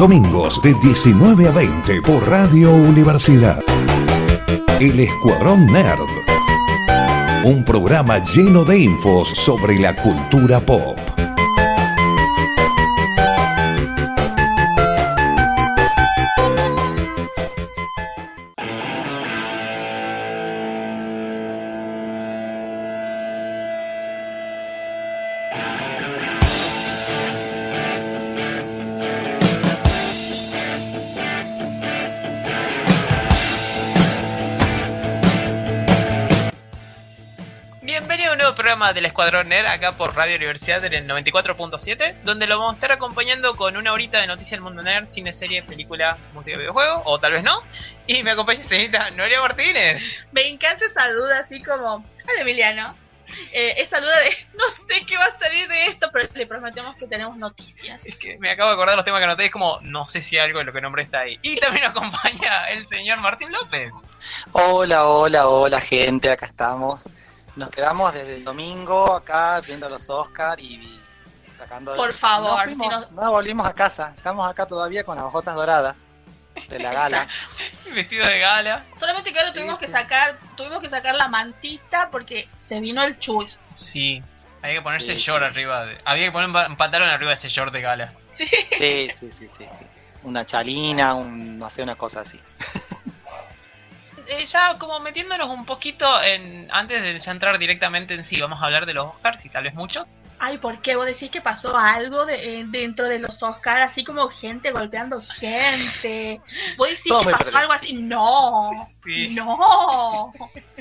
Domingos de 19 a 20 por Radio Universidad. El Escuadrón Nerd. Un programa lleno de infos sobre la cultura pop. Acá por Radio Universidad en el 94.7 donde lo vamos a estar acompañando con una horita de noticias del mundo nerd, cine, serie, película, música y videojuego, o tal vez no. Y me acompaña señorita Noelia Martínez. Me encanta esa duda así como, hola Emiliano. Eh, esa duda de, no sé qué va a salir de esto, pero le prometemos que tenemos noticias. Es que me acabo de acordar los temas que anoté, es como, no sé si algo de lo que nombré está ahí. Y también nos acompaña el señor Martín López. Hola, hola, hola gente, acá estamos. Nos quedamos desde el domingo acá viendo los Oscar y sacando... Por favor, no, fuimos- si no volvimos a casa, estamos acá todavía con las hojotas doradas de la gala. Vestido de gala. Solamente que ahora tuvimos Sí, que sí. sacar, tuvimos que sacar la mantita porque se vino el chuy. Sí, había que ponerse Sí, short sí. arriba. De, había que poner un pa- un pantalón arriba de ese short de gala. Sí. Sí, sí, sí, sí, sí. Una chalina, un, no sé, una cosa así. Eh, ya como metiéndonos un poquito en antes de ya entrar directamente en sí, vamos a hablar de los Oscars y tal vez mucho. Ay, ¿por qué? ¿Vos decís que pasó algo de, eh, dentro de los Oscars? Así como gente golpeando gente. ¿Vos decís Todo que pasó parece. algo así? No. Sí. No.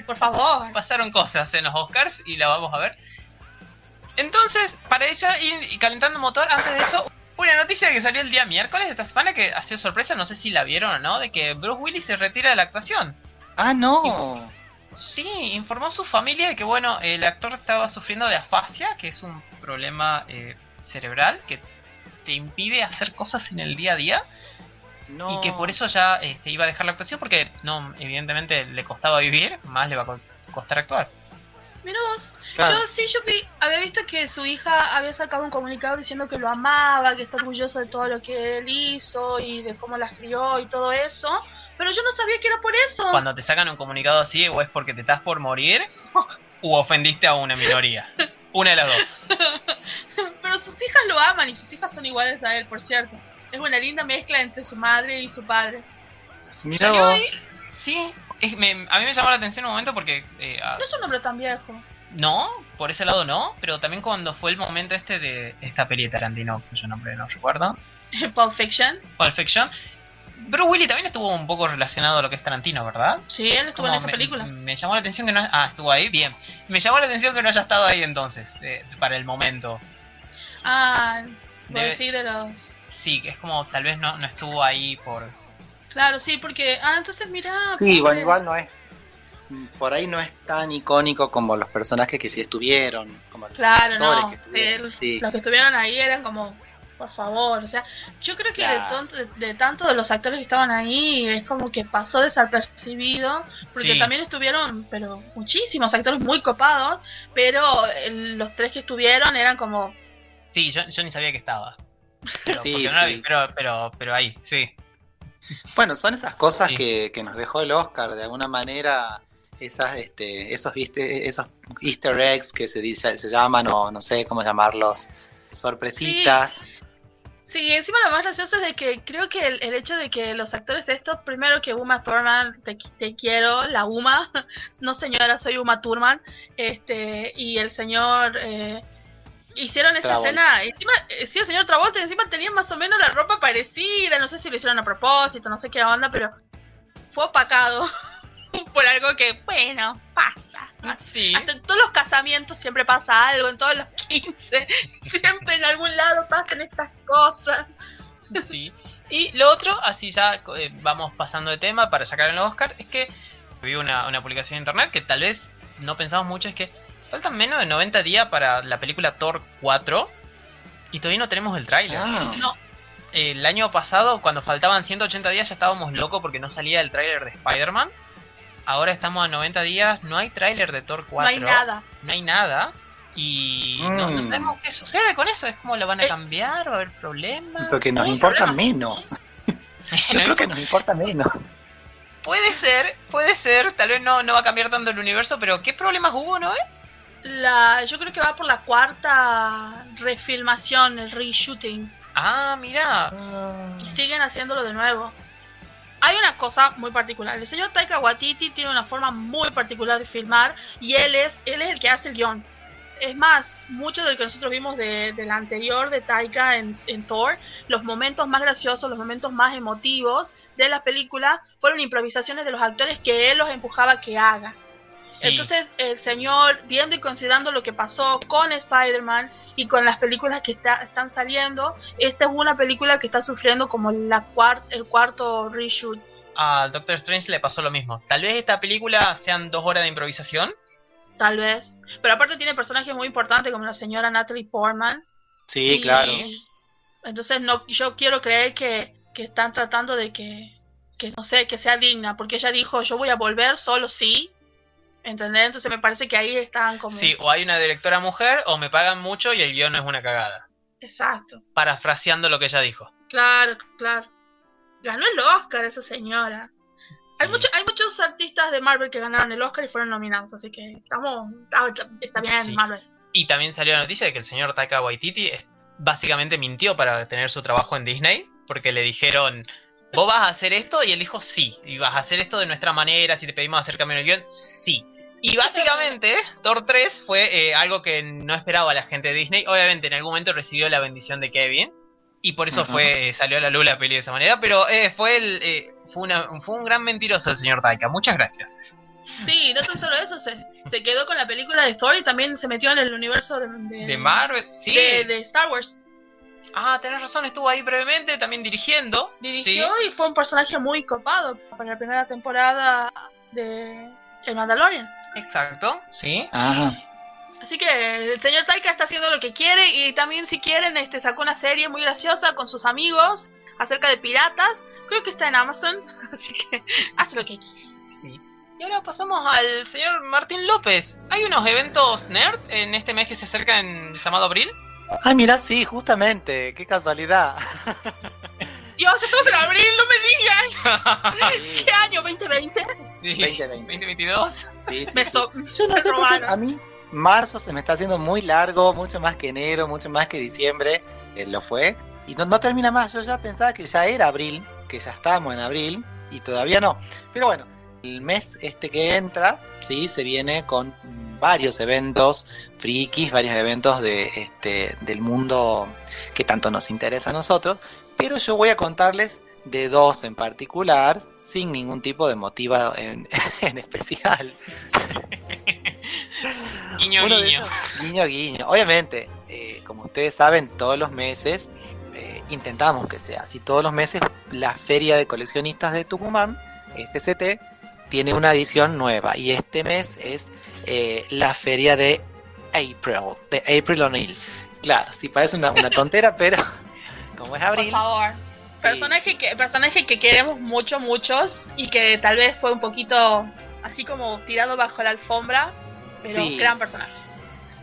Por favor. Pasaron cosas en los Oscars y la vamos a ver. Entonces, para ella ir calentando motor, antes de eso, una noticia que salió el día miércoles de esta semana que ha sido sorpresa, no sé si la vieron o no, de que Bruce Willis se retira de la actuación. Ah, no. Sí, informó a su familia de que, bueno, el actor estaba sufriendo de afasia, que es un problema eh, cerebral que te impide hacer cosas en el día a día no. y que por eso ya este, iba a dejar la actuación porque, no, evidentemente le costaba vivir, más le va a co- costar actuar. Mira vos. Claro. Yo sí, yo vi, había visto que su hija había sacado un comunicado diciendo que lo amaba, que está orgulloso de todo lo que él hizo y de cómo las crió y todo eso. Pero yo no sabía que era por eso. Cuando te sacan un comunicado así, o es porque te estás por morir, u ofendiste a una minoría. Una de las dos. Pero sus hijas lo aman y sus hijas son iguales a él, por cierto. Es una linda mezcla entre su madre y su padre. Mira vos. sí, es- me- a mí me llamó la atención un momento porque... eh, a- No es un hombre tan viejo. no, por ese lado no, pero también cuando fue el momento este de esta peli de Tarantino, cuyo nombre no recuerdo, Pulp Fiction. Pulp Fiction, Bruce Willis también estuvo un poco relacionado a lo que es Tarantino, ¿verdad? Sí, él estuvo en esa me, película. Me llamó la atención que no... Ah, estuvo ahí, bien. Me llamó la atención que no haya estado ahí entonces, eh, para el momento. Ah, voy a Debe- decir de los... Sí, que es como tal vez no, no estuvo ahí por... Claro, sí, porque... Ah, entonces mira... Sí, pobre. bueno, igual no es. Por ahí no es tan icónico como los personajes que sí estuvieron. Como Claro, no. que estuvieron, él- sí. Los que estuvieron ahí eran como, por favor, o sea, yo creo que de, de, de tanto de los actores que estaban ahí es como que pasó desapercibido, porque Sí. también estuvieron, pero muchísimos actores muy copados, pero el- los tres que estuvieron eran como, Sí, yo, yo ni sabía que estaba. Pero, Sí, no vi, sí. pero, pero, pero ahí, sí. Bueno, son esas cosas Sí. que, que nos dejó el Oscar, de alguna manera, esas, este, esos, esos easter eggs que se, dice, se llaman, o no sé cómo llamarlos, sorpresitas. Sí, encima lo más gracioso es de que creo que el, el hecho de que los actores estos, primero que Uma Thurman, te, te quiero, la Uma, no señora, soy Uma Thurman, este, y el señor, eh, hicieron esa Travolta. escena, encima, eh, sí, el señor Travolta, encima tenían más o menos la ropa parecida, no sé si lo hicieron a propósito, no sé qué onda, pero fue opacado por algo que, bueno, pasa. Sí, Hasta en todos los casamientos siempre pasa algo, en todos los 15, siempre en algún lado pasan estas cosas. sí. Y lo otro, así ya eh, vamos pasando de tema para sacar el Oscar, es que vi una, una publicación en internet que tal vez no pensamos mucho, es que faltan menos de 90 días para la película Thor 4 y todavía no tenemos el tráiler. Ah, No, El año pasado, cuando faltaban 180 días, ya estábamos locos porque no salía el tráiler de Spider-Man. Ahora estamos a 90 días, no hay tráiler de Thor 4. no hay nada. No hay nada. Y no, no Mm. sabemos qué sucede con eso. Es como lo van a Eh. cambiar, va a haber problemas. Porque nos importa menos. Yo No creo que nos importa menos. Puede ser, puede ser. Tal vez no, no va a cambiar tanto el universo, pero ¿qué problemas hubo, no? eh? La, yo creo que va por la cuarta refilmación, el reshooting. Ah, mira. Y siguen haciéndolo de nuevo. Hay una cosa muy particular. El señor Taika Waititi tiene una forma muy particular de filmar y él es, él es el que hace el guion. Es más, mucho de lo que nosotros vimos de, de la anterior de Taika en, en Thor, los momentos más graciosos, los momentos más emotivos de la película fueron improvisaciones de los actores que él los empujaba a que haga. Sí. Entonces, el señor, viendo y considerando lo que pasó con Spider-Man y con las películas que está- están saliendo, esta es una película que está sufriendo como la cuart- el cuarto reshoot. a Doctor Strange le pasó lo mismo. Tal vez esta película sean dos horas de improvisación. Tal vez. Pero aparte tiene personajes muy importantes como la señora Natalie Portman. Sí, Y- claro. Entonces no, yo quiero creer que, que están tratando de que, que, no sé, que sea digna. Porque ella dijo, yo voy a volver solo sí. ¿Entendés? Entonces me parece que ahí están como... Sí, o hay una directora mujer o me pagan mucho y el guion es una cagada. Exacto. Parafraseando lo que ella dijo. Claro, claro. Ganó el Oscar esa señora. Hay, mucho, hay muchos artistas de Marvel que ganaron el Oscar y fueron nominados, así que estamos... Está, está bien Sí. Marvel. Y también salió la noticia de que el señor Taika Waititi básicamente mintió para tener su trabajo en Disney, porque le dijeron, vos vas a hacer esto, y él dijo sí, y vas a hacer esto de nuestra manera, si te pedimos hacer cambio en el guion, sí. Y básicamente, Thor 3 fue eh, algo que no esperaba la gente de Disney. Obviamente, en algún momento recibió la bendición de Kevin, y por eso fue salió a la luz la peli de esa manera, pero eh, fue, el, eh, fue, una- fue un gran mentiroso el señor Taika. Muchas gracias. Sí, no tan solo eso, se, se quedó con la película de Thor y también se metió en el universo de, de, De Marvel, sí. de- de Star Wars. Ah, tenés razón, estuvo ahí brevemente también dirigiendo. Dirigió Sí. y fue un personaje muy copado para la primera temporada de El Mandalorian. Exacto, sí. Ajá. Así que el señor Taika está haciendo lo que quiere y también si quieren este sacó una serie muy graciosa con sus amigos acerca de piratas. Creo que está en Amazon, así que hace lo que quiere. sí. Y ahora pasamos al señor Martín López. ¿Hay unos eventos nerd en este mes que se acercan llamado abril? Ah, mira, sí, justamente. Qué casualidad. Dios, estamos en abril, no me digan. ¿Qué año? ¿2020? sí. 2020. 2022. Sí, sí, so- Yo no sé por qué a mí marzo se me está haciendo muy largo, mucho más que enero, mucho más que diciembre, eh, lo fue. Y no, no termina más, yo ya pensaba que ya era abril, que ya estamos en abril, y todavía no. Pero bueno, el mes este que entra, sí, se viene con varios eventos frikis, varios eventos de, este, del mundo que tanto nos interesa a nosotros, pero yo voy a contarles de dos en particular, sin ningún tipo de motivo en, en especial. Guiño, Uno guiño. ellos, guiño, guiño. Obviamente, eh, como ustedes saben, todos los meses eh, intentamos que sea así. Todos los meses la Feria de Coleccionistas de Tucumán, FCT, tiene una edición nueva. Y este mes es eh, la Feria de April, de April O'Neil. Claro, sí parece una, una tontera, pero como es Por abril... favor. sí, Personaje que, personaje que queremos mucho, muchos, y que tal vez fue un poquito así como tirado bajo la alfombra, pero Sí. gran personaje.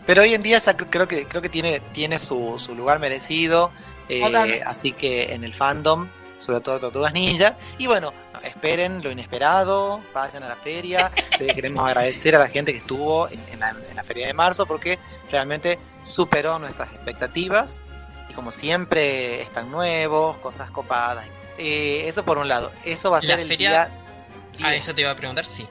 Pero hoy en día ya cre- creo que creo que tiene, tiene su, su lugar merecido. eh, así que en el fandom, sobre todo Tortugas Ninja. Y bueno, esperen lo inesperado, vayan a la feria. Le queremos agradecer a la gente que estuvo en, en la, en la feria de marzo porque realmente superó nuestras expectativas. Como siempre, están nuevos, cosas copadas. Eh, eso por un lado. Eso va a La ser el feria- día. Ah, 10. eso te iba a preguntar, sí.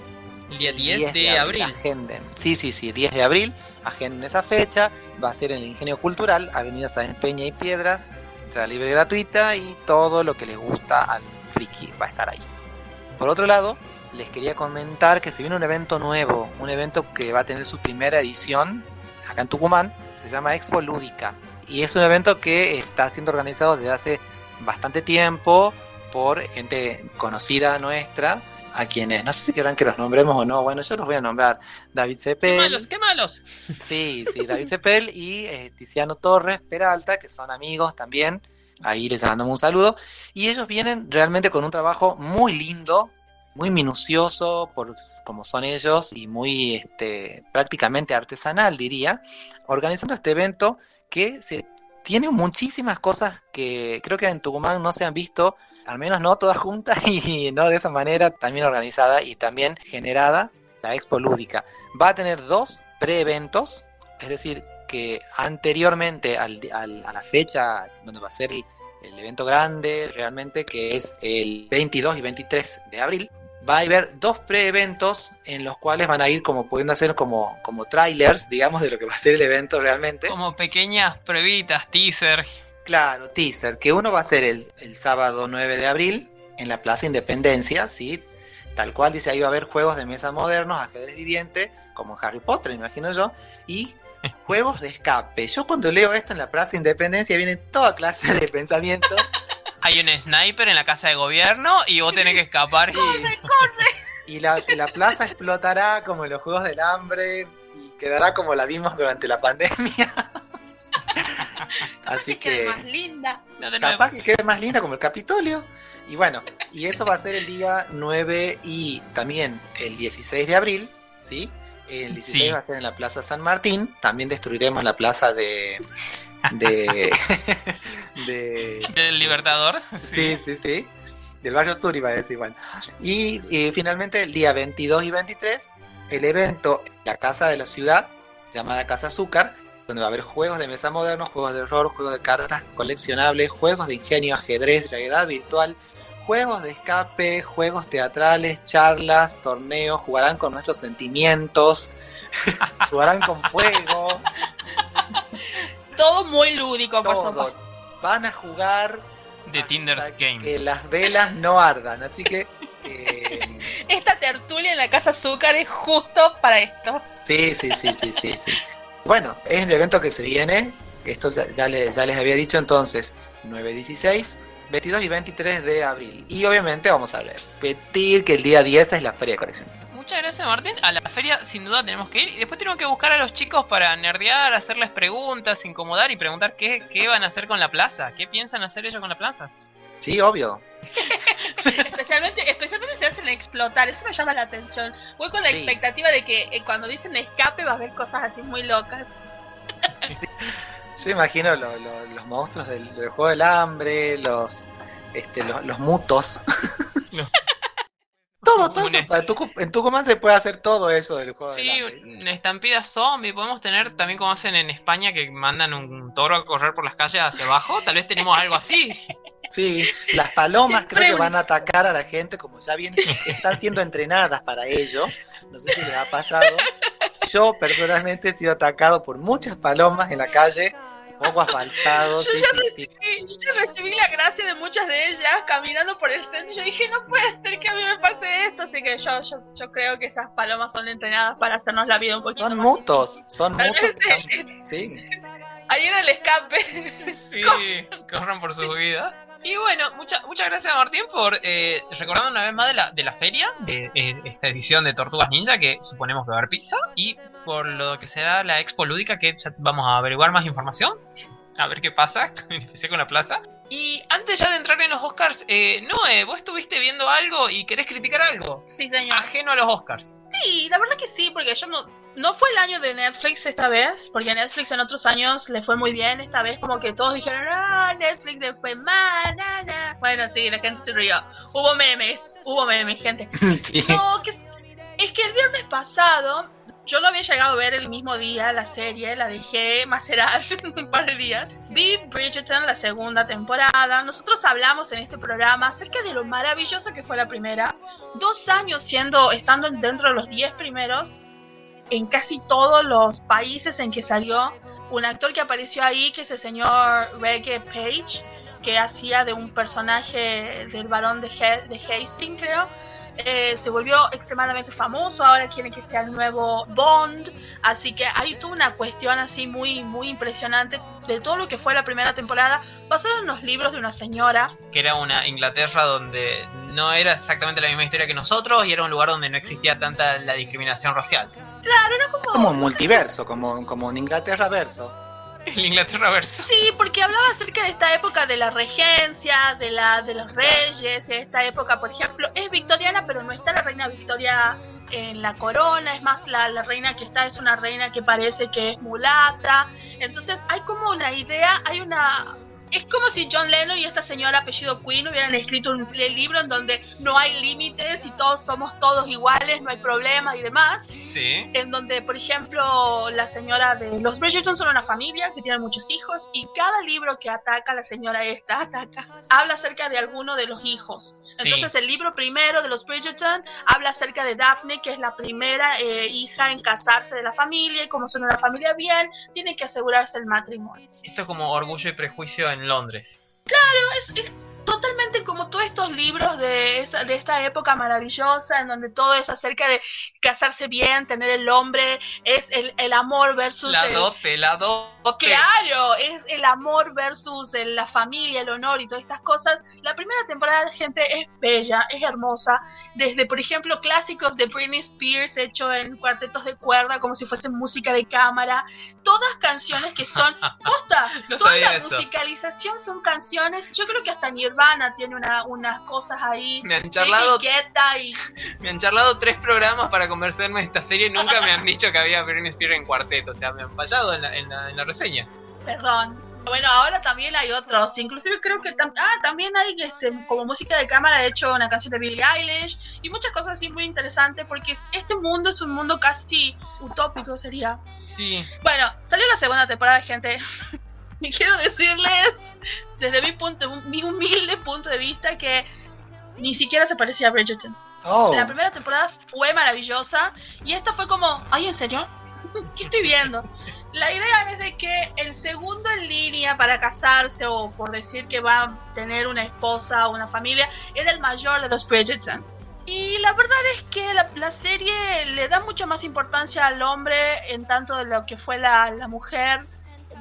El día El 10, de abril. Agenden. Sí, sí, sí, 10 de abril. Agenden esa fecha. Va a ser en el Ingenio Cultural, Avenida San Peña y Piedras. Entrada libre gratuita y todo lo que les gusta al friki va a estar ahí. Por otro lado, les quería comentar que se viene un evento nuevo, un evento que va a tener su primera edición acá en Tucumán. Se llama Expo Lúdica. Y es un evento que está siendo organizado desde hace bastante tiempo por gente conocida nuestra, a quienes, no sé si querrán que los nombremos o no, bueno, yo los voy a nombrar. David ¡Qué Cepel, malos, qué malos! sí, sí, David Cepel y eh, Tiziano Torres Peralta, que son amigos también, ahí les mandamos un saludo, y ellos vienen realmente con un trabajo muy lindo, muy minucioso, por, como son ellos, y muy este, prácticamente artesanal, diría, organizando este evento que se, tiene muchísimas cosas que creo que en Tucumán no se han visto, al menos no todas juntas y no de esa manera, también organizada y también generada, la Expo Lúdica. Va a tener dos pre-eventos, es decir, que anteriormente al, a la fecha donde va a ser el, el evento grande, realmente, que es el 22 y 23 de abril, va a haber dos pre-eventos en los cuales van a ir como pudiendo hacer como, como trailers, digamos, de lo que va a ser el evento realmente. Como pequeñas pruebitas, teaser. Claro, teaser, que uno va a ser el, el sábado 9 de abril en la Plaza Independencia, ¿sí? Tal cual dice, ahí va a haber juegos de mesa modernos, ajedrez viviente, como Harry Potter, imagino yo, y juegos de escape. Yo cuando leo esto en la Plaza Independencia vienen toda clase de pensamientos. Hay un sniper en la casa de gobierno y vos tenés que escapar. ¡Corre, corre! Y la, la plaza explotará como en los Juegos del Hambre y quedará como la vimos durante la pandemia. Así quede que más linda. Capaz que quede más linda como el Capitolio. Y bueno, y eso va a ser el día 9 y también el 16 de abril, ¿sí? El 16 Sí. va a ser en la Plaza San Martín. También destruiremos la plaza de. De. de. Del Libertador. Sí, sí, sí. Del barrio sur iba a decir, bueno. Y, eh, finalmente el día 22 y 23, el evento en la Casa de la Ciudad, llamada Casa Azúcar, donde va a haber juegos de mesa modernos, juegos de horror, juegos de cartas coleccionables, juegos de ingenio, ajedrez, realidad virtual, juegos de escape, juegos teatrales, charlas, torneos, jugarán con nuestros sentimientos, jugarán con fuego, Todo muy lúdico, por todo. supuesto. Van a jugar De Tinder hasta Game. que las velas no ardan, así que eh, Esta tertulia en la Casa Azúcar es justo para esto. sí, sí, sí, sí, sí, sí. Bueno, es el evento que se viene, esto ya, ya les, ya les había dicho entonces, 9, 16, 22 y 23 de abril. Y obviamente vamos a repetir que el día 10 es la feria de colección. Muchas gracias Martín. A la feria sin duda tenemos que ir. Y después tenemos que buscar a los chicos para nerdear, hacerles preguntas, incomodar y preguntar qué, qué van a hacer con la plaza. ¿Qué piensan hacer ellos con la plaza? Sí, obvio. Especialmente, especialmente se hacen explotar, eso me llama la atención. Voy con la Sí. expectativa de que eh, cuando dicen escape va a haber cosas así muy locas. Yo imagino lo- lo- los monstruos del, del juego del hambre, los, este, los, los mutos. No. todo, todo Un eso. En Tucu- En Tucumán se puede hacer todo eso del juego Sí, hambre. una estampida zombie. Podemos tener también como hacen en España que mandan un toro a correr por las calles hacia abajo. Tal vez tenemos algo así. Sí, las palomas Siempre creo que van a atacar a la gente como ya vienen, están siendo entrenadas para ello. No sé si les ha pasado. Yo personalmente he sido atacado por muchas palomas en la calle, poco asfaltado. Yo sí, ya sí, sí. recibí, yo ya recibí la gracia de muchas de ellas caminando por el centro. Yo dije, no puede ser que a mí me pase esto. Así que yo, yo, yo creo que esas palomas son entrenadas para hacernos la vida un poquito Son más mutos, son Tal mutos. Sí. Ahí era el escape. Sí, corran por su vida. Y bueno, muchas muchas gracias Martín por eh, recordando una vez más de la, de la feria, de eh, esta edición de Tortugas Ninja, que suponemos que va a haber pizza, y por lo que será la expo lúdica, que ya vamos a averiguar más información, a ver qué pasa, en especial con la plaza. Y antes ya de entrar en los Oscars, eh, Noé, vos estuviste viendo algo y querés criticar algo, Sí, señor. ajeno a los Oscars. Sí, la verdad que sí, porque yo no. No fue el año de Netflix esta vez, porque Netflix en otros años le fue muy bien. Esta vez, como que todos dijeron, ah, Netflix le fue mal, nada. Bueno, sí, la gente se rió. Hubo memes, hubo memes, gente. Sí. No, que es que el viernes pasado yo no había llegado a ver el mismo día la serie, la dejé macerar un par de días. Vi Bridgerton la segunda temporada. Nosotros hablamos en este programa acerca de lo maravillosa que fue la primera. Dos años siendo, estando dentro de los 10 primeros en casi todos los países en que salió. Un actor que apareció ahí, que es el señor Reggie Page, que hacía de un personaje del varón de, He- de Hastings, creo. Eh, se volvió extremadamente famoso, ahora quiere que sea el nuevo Bond, así que hay toda una cuestión así muy muy impresionante de todo lo que fue la primera temporada, basado en los libros de una señora. que era una Inglaterra donde no era exactamente la misma historia que nosotros y era un lugar donde no existía tanta la discriminación racial. Claro, era como... Como un multiverso, como, como un Inglaterra verso. El Inglaterra verso. Sí, porque hablaba acerca de esta época de la regencia, de la de los reyes, esta época, por ejemplo, es victoriana, pero no está la reina Victoria en la corona, es más, la, la reina que está es una reina que parece que es mulata, entonces hay como una idea, hay una es como si John Lennon y esta señora apellido Queen hubieran escrito un libro en donde no hay límites y todos somos todos iguales, no hay problemas y demás. Sí. En donde, por ejemplo, la señora de los Bridgerton son una familia que tienen muchos hijos y cada libro que ataca la señora esta ataca habla acerca de alguno de los hijos. Entonces el libro primero de los Bridgerton habla acerca de Daphne, que es la primera eh, hija en casarse de la familia y como son una familia bien, tiene que asegurarse el matrimonio. Esto es como orgullo y prejuicio en Londres. Claro, es totalmente como todos estos libros de esta, de esta época maravillosa en donde todo es acerca de casarse bien, tener el hombre, es el, el amor versus La el, dote, la dote. Claro, es el amor versus el- la familia, el honor y todas estas cosas. La primera temporada, gente, es bella, es hermosa. Desde, por ejemplo, clásicos de Britney Spears hecho en cuartetos de cuerda, como si fuesen música de cámara. Todas canciones que son. ¡Posta! No toda la musicalización son canciones. Yo creo que hasta Nirvana tiene una, unas cosas ahí. Me han charlado, y me han charlado tres programas para convencerme de esta serie. Nunca me han dicho que había Britney Spears en cuarteto. O sea, me han fallado en la, en la, en la reseña. Perdón. Bueno, ahora también hay otros. Inclusive creo que tam- ah, también hay este, como música de cámara, de hecho, una canción de Billie Eilish y muchas cosas así muy interesantes porque es- este mundo es un mundo casi utópico, sería. Sí. Bueno, salió la segunda temporada, gente. Y quiero decirles, desde mi punto, mi humilde punto de vista, que ni siquiera se parecía a Bridgerton. Oh, La primera temporada fue maravillosa y esta fue como, ay, ¿en serio? ¿Qué estoy viendo? La idea es de que el segundo en línea para casarse o por decir que va a tener una esposa o una familia era el mayor de los Bridgerton. Y la verdad es que la, la serie le da mucha más importancia al hombre en tanto de lo que fue la, la mujer.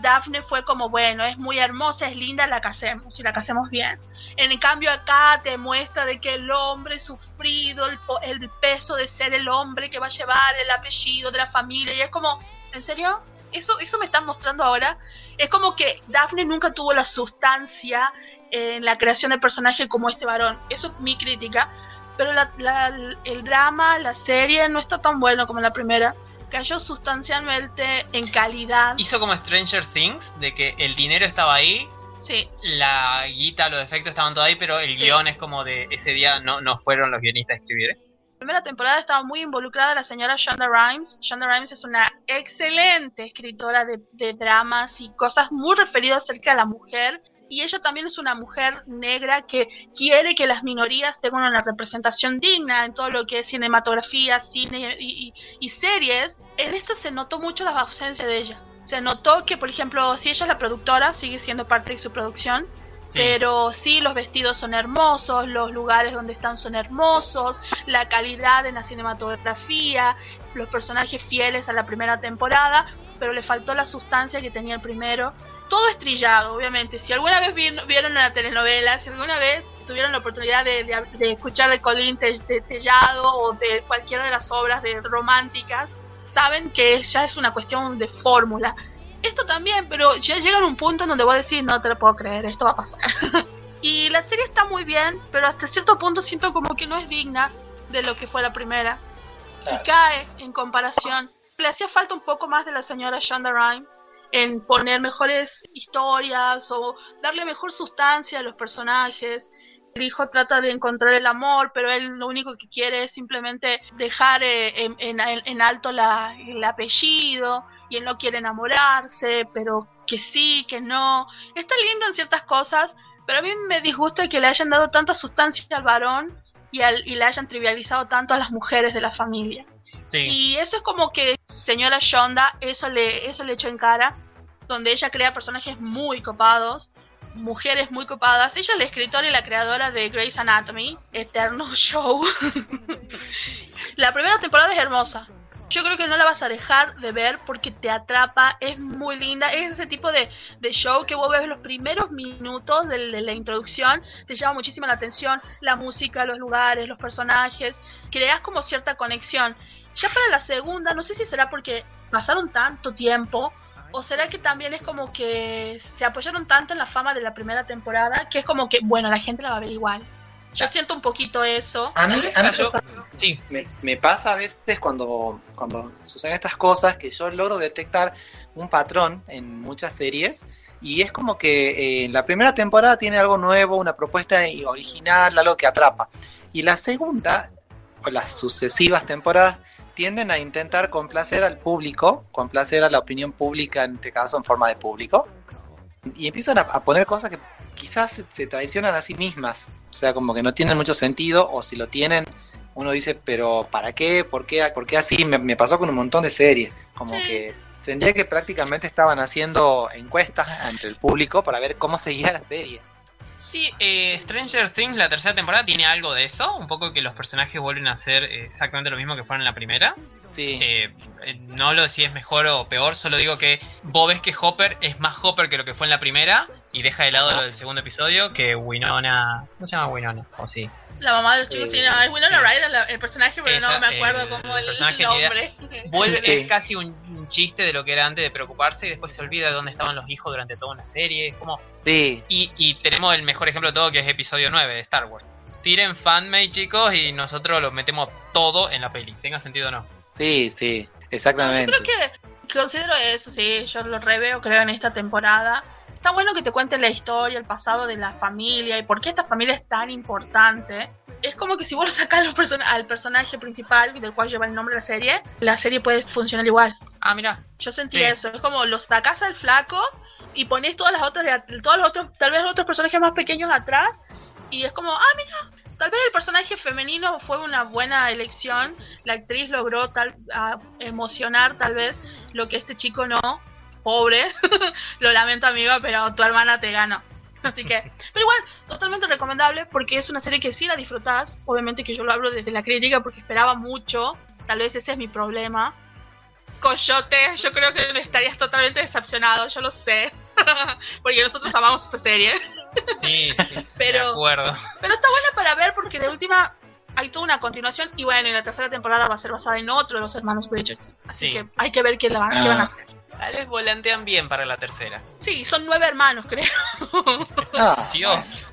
Daphne fue como, bueno, es muy hermosa, es linda, la casemos y la casemos bien. En cambio acá te muestra de que el hombre sufrido, el, el peso de ser el hombre que va a llevar el apellido de la familia y es como, ¿en serio? Eso, eso me están mostrando ahora. Es como que Daphne nunca tuvo la sustancia en la creación del personaje como este varón. Eso es mi crítica. Pero el drama, la serie no está tan bueno como la primera. Cayó sustancialmente en calidad. Hizo como Stranger Things, de que el dinero estaba ahí, Sí, la guita, los efectos estaban todo ahí, pero el Sí. guion es como de ese día no, no fueron los guionistas a escribir. ¿eh? la primera temporada estaba muy involucrada la señora Shonda Rhimes. Shonda Rhimes es una excelente escritora de, de dramas y cosas muy referidas acerca de la mujer. Y ella también es una mujer negra que quiere que las minorías tengan una representación digna en todo lo que es cinematografía, cine y, y- y series. En esta se notó mucho la ausencia de ella. Se notó que, por ejemplo, si ella es la productora, sigue siendo parte de su producción, Sí. pero sí, los vestidos son hermosos, los lugares donde están son hermosos, la calidad en la cinematografía, los personajes fieles a la primera temporada, pero le faltó la sustancia que tenía el primero. Todo estrillado, obviamente. Si alguna vez vi- vieron una telenovela, si alguna vez tuvieron la oportunidad de, de- de escuchar de Colín Te- de Tellado o de cualquiera de las obras de románticas, saben que ya es una cuestión de fórmula. Esto también, pero ya llega a un punto en donde voy a decir, no te lo puedo creer, esto va a pasar. y la serie está muy bien, pero hasta cierto punto siento como que no es digna de lo que fue la primera. Y cae en comparación. Le hacía falta un poco más de la señora Shonda Rhimes en poner mejores historias o darle mejor sustancia a los personajes. El hijo trata de encontrar el amor, pero él lo único que quiere es simplemente dejar eh, en, en- en alto la- el apellido y él no quiere enamorarse, pero que sí, que no. Está lindo en ciertas cosas, pero a mí me disgusta que le hayan dado tanta sustancia al varón y, al, y le hayan trivializado tanto a las mujeres de la familia. Sí. Y eso es como que señora Shonda, eso le, eso le echó en cara, donde ella crea personajes muy copados, mujeres muy copadas. Ella es la escritora y la creadora de Grey's Anatomy, eterno show. la primera temporada es hermosa. Yo creo que no la vas a dejar de ver porque te atrapa, es muy linda. Es ese tipo de, de show que vos ves los primeros minutos de, de la introducción, te llama muchísimo la atención, la música, los lugares, los personajes, creas como cierta conexión. Ya para la segunda, no sé si será porque pasaron tanto tiempo ¿O será que también es como que se apoyaron tanto en la fama de la primera temporada que es como que, bueno, la gente la va a ver igual? Yo siento un poquito eso. A mí, a mí Yo- pasa- Sí, me, me pasa a veces cuando, cuando suceden estas cosas que yo logro detectar un patrón en muchas series y es como que eh, la primera temporada tiene algo nuevo, una propuesta original, algo que atrapa. Y la segunda, o las sucesivas temporadas, tienden a intentar complacer al público, complacer a la opinión pública, en este caso en forma de público, y empiezan a, a poner cosas que quizás se, se traicionan a sí mismas, o sea, como que no tienen mucho sentido, o si lo tienen, uno dice, pero ¿para qué? ¿Por qué, ¿Por qué así? Me, me pasó con un montón de series, como Sí. que sentía que prácticamente estaban haciendo encuestas entre el público para ver cómo seguía la serie. Sí, eh, Stranger Things, la tercera temporada, tiene algo de eso. Un poco que los personajes vuelven a hacer eh, exactamente lo mismo que fueron en la primera. Sí, Eh, eh, no lo si es mejor o peor, solo digo que vos ves que Hopper es más Hopper que lo que fue en la primera. Y deja de lado lo del segundo episodio que Winona. ¿Cómo se llama Winona? ¿O sí? La mamá de los chicos, Eh, es Winona sí. Ryder el personaje, pero no me acuerdo el cómo el, personaje nombre. Vuelve, Sí. es casi un, un chiste de lo que era antes de preocuparse y después se olvida de dónde estaban los hijos durante toda una serie. Es como. sí, Y, y tenemos el mejor ejemplo de todo que es episodio 9 de Star Wars. Tiren fanmade, chicos, y nosotros lo metemos todo en la peli. Tenga sentido o no. sí, sí, No, yo exactamente. creo que considero eso, sí, yo lo reveo, creo, en esta temporada. Está bueno que te cuenten la historia, el pasado de la familia y por qué esta familia es tan importante. Es como que si vos lo sacás los person- al personaje principal, del cual lleva el nombre de la serie, la serie puede funcionar igual. Ah, mira. Yo sentí Sí. eso, es como los sacás al flaco y ponés todas las otras, de todos los otros, tal vez los otros personajes más pequeños atrás y es como, ah, mira, tal vez el personaje femenino fue una buena elección, la actriz logró tal a emocionar tal vez lo que este chico no, pobre, lo lamento amigo, pero tu hermana te ganó. Así que, pero igual, totalmente recomendable porque es una serie que sí la disfrutás, obviamente que yo lo hablo desde la crítica porque esperaba mucho, tal vez ese es mi problema. Coyote, yo creo que estarías totalmente decepcionado, yo lo sé. porque nosotros amamos esa serie. Sí, sí. Pero- De acuerdo. Pero está buena para ver porque de última hay toda una continuación y bueno, y la tercera temporada va a ser basada en otro de los hermanos Bridgerton. Así Sí. que hay que ver qué, la van, qué van a hacer. Tal vez volantean bien para la tercera. Sí, son nueve hermanos, creo. Ah, Dios.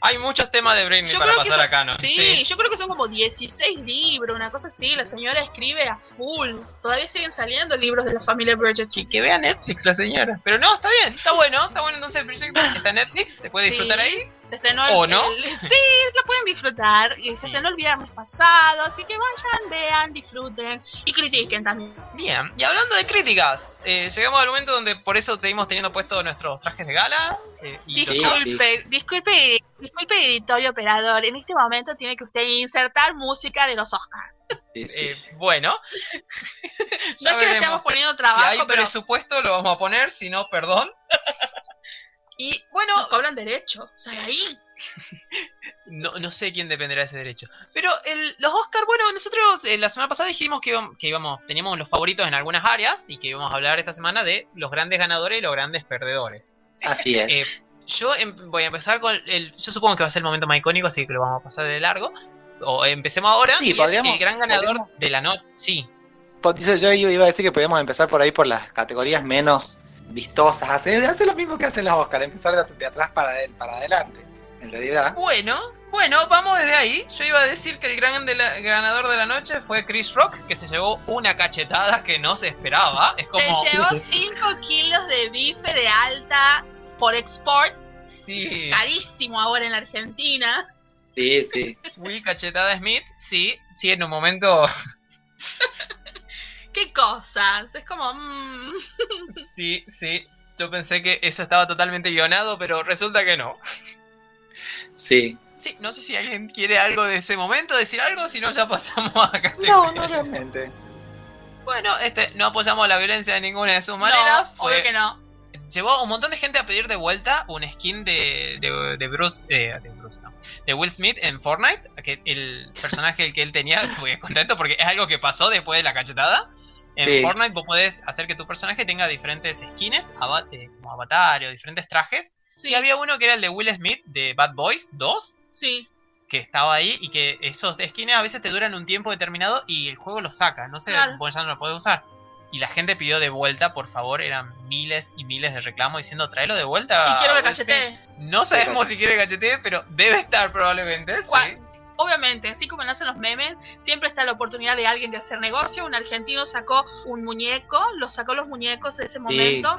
Hay muchos temas de Britney Yo para pasar son- acá, ¿no? Sí, yo creo que son como 16 libros, una cosa así. La señora escribe a full. Todavía siguen saliendo libros de la familia. Y que vea Netflix la señora. Pero no, está bien, está bueno, está bueno entonces el proyecto. Está en Netflix, se puede disfrutar Sí. ahí. Se estrenó el, ¿O no? el- sí, la pueden disfrutar. Y se Sí. estrenó el viernes pasado, así que vayan, vean, disfruten y critiquen también. Bien, y hablando de críticas, eh, llegamos al momento donde por eso seguimos teniendo puessto nuestros trajes de gala. eh, y Sí, los- Disculpe, disculpe, disculpe editorio operador. En este momento tiene que usted insertar música de los Oscars. sí, sí. eh, bueno, No es que le estemos poniendo si trabajo, hay pero presupuesto lo vamos a poner, si no, perdón. Y bueno, nos cobran derecho. O sea, ahí. No, no sé quién dependerá de ese derecho. Pero el, los Oscars, bueno, nosotros eh, la semana pasada dijimos que íbamos, que íbamos, teníamos los favoritos en algunas áreas y que íbamos a hablar esta semana de los grandes ganadores y los grandes perdedores. Así es. Eh, yo em- voy a empezar con el. Yo supongo que va a ser el momento más icónico, así que lo vamos a pasar de largo. O empecemos ahora. Sí, y es podríamos- el gran ganador podríamos- de la noche. Sí, Yo, iba a decir que podemos empezar por ahí por las categorías menos vistosas. Hacer, hacer lo mismo que hacen los Oscars, empezar de, de atrás para, adel- para adelante. En realidad. Bueno, bueno, vamos desde ahí. Yo iba a decir que el gran de la- ganador de la noche fue Chris Rock, que se llevó una cachetada que no se esperaba. Es como. Se llevó 5 kilos de bife de alta por export. Sí, Carísimo ahora en la Argentina. Sí, sí. Will Cachetada Smith, sí, sí, en un momento. ¿Qué cosas? Es como. mm, Sí, sí. Yo pensé que eso estaba totalmente guionado, pero resulta que no. Sí. Sí, no sé si alguien quiere algo de ese momento, decir algo, si no ya pasamos a No, categoría. no realmente. Bueno, este, no apoyamos la violencia de ninguna de sus maneras. no, fue- obvio que no. Llevó a un montón de gente a pedir de vuelta un skin de, de, de Bruce, eh, de Bruce, no, de Will Smith en Fortnite, que el personaje el que él tenía, fue contento porque es algo que pasó después de la cachetada. En Sí. Fortnite vos podés hacer que tu personaje tenga diferentes skins, ava- eh, como avatar o diferentes trajes. Sí, Y había uno que era el de Will Smith de Bad Boys 2, sí. que estaba ahí y que esos skins a veces te duran un tiempo determinado y el juego los saca. No sé, Claro. vos ya no lo podés usar. Y la gente pidió de vuelta, por favor, eran miles y miles de reclamos diciendo tráelo de vuelta. Y quiero que Will Smith". cachetee. No sabemos si quiere cachetee, pero debe estar probablemente. sí. Obviamente, así como nacen los memes, siempre está la oportunidad de alguien de hacer negocio. Un argentino sacó un muñeco, lo sacó los muñecos de ese momento.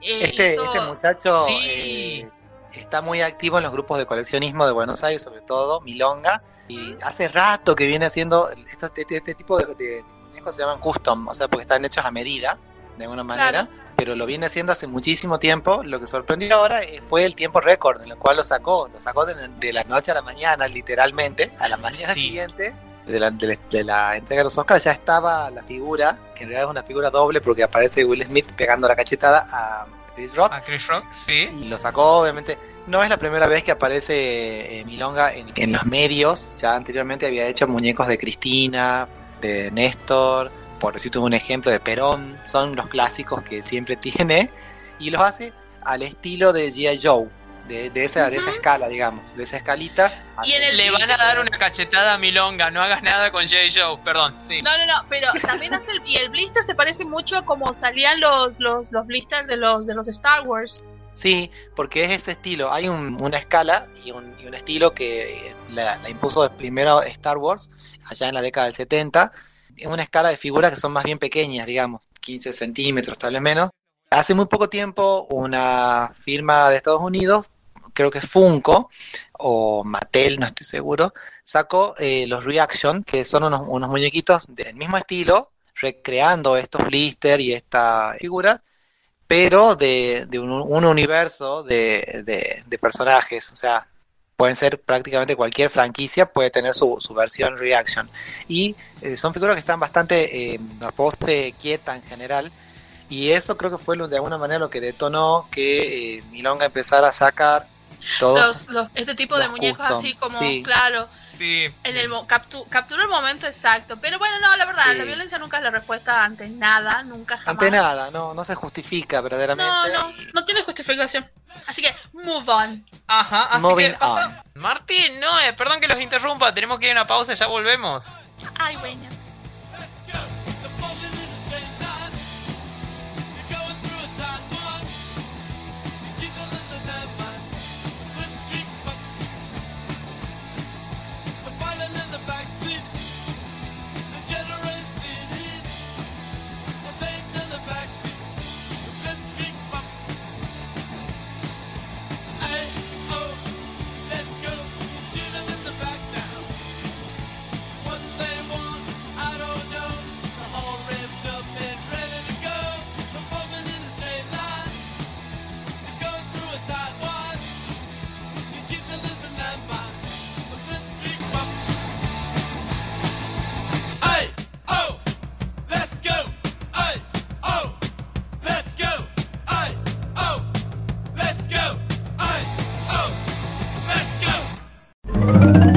eh, Este, hizo- este muchacho Sí. eh, está muy activo en los grupos de coleccionismo de Buenos Aires, sobre todo, Milonga. Y hace rato que viene haciendo. Estos, este, este tipo de, de muñecos se llaman custom, o sea, porque están hechos a medida, de alguna manera. Pero lo viene haciendo hace muchísimo tiempo. Lo que sorprendió ahora eh, fue el tiempo récord en el cual lo sacó. Lo sacó de, de la noche a la mañana, literalmente. A la mañana Sí. siguiente de la, de la- de la entrega de los Oscars ya estaba la figura, que en realidad es una figura doble porque aparece Will Smith pegando la cachetada a Chris Rock. A Chris Rock, sí. Y lo sacó, obviamente. No es la primera vez que aparece eh, Milonga en, en los medios. Ya anteriormente había hecho muñecos de Cristina, de Néstor, por decirte un ejemplo, de Perón. Son los clásicos que siempre tiene. Y los hace al estilo de G.I. Joe. De, de esa, de esa escala, digamos. De esa escalita. Y en el- Le van a dar una cachetada a Milonga, no hagas nada con J. Joe, perdón, sí. No, no, no, pero también hace el, y el blister se parece mucho a como salían los, los, los blisters de los, de los Star Wars. Sí, porque es ese estilo. Hay un- una escala y un, y un estilo que la, la impuso primero Star Wars, allá en la década del 70. Es una escala de figuras que son más bien pequeñas, digamos, 15 centímetros, tal vez menos. Hace muy poco tiempo, una firma de Estados Unidos, creo que Funko o Mattel, no estoy seguro, sacó eh, los Reaction, que son unos, unos muñequitos del mismo estilo, recreando estos blisters y estas figuras, pero de, de un, un universo de, de- de personajes, o sea, pueden ser prácticamente cualquier franquicia, puede tener su, su versión reaction. Y eh, son figuras que están bastante eh, pose quieta en general, y eso creo que fue lo- de alguna manera lo que detonó que eh, Milonga empezara a sacar todo. Los, los, este tipo de muñecos custom, así como, sí. claro, Sí. en el mo- captu- capturó el momento exacto. Pero bueno, no, la verdad, Sí. la violencia nunca es la respuesta ante nada, nunca jamás. Ante nada, no, no se justifica No, verdaderamente. no, no tiene justificación. Así que, move on. Ajá, así Moving que pasa. Martín, no, eh, perdón que los interrumpa, tenemos que ir a una pausa, ya volvemos. Ay, bueno.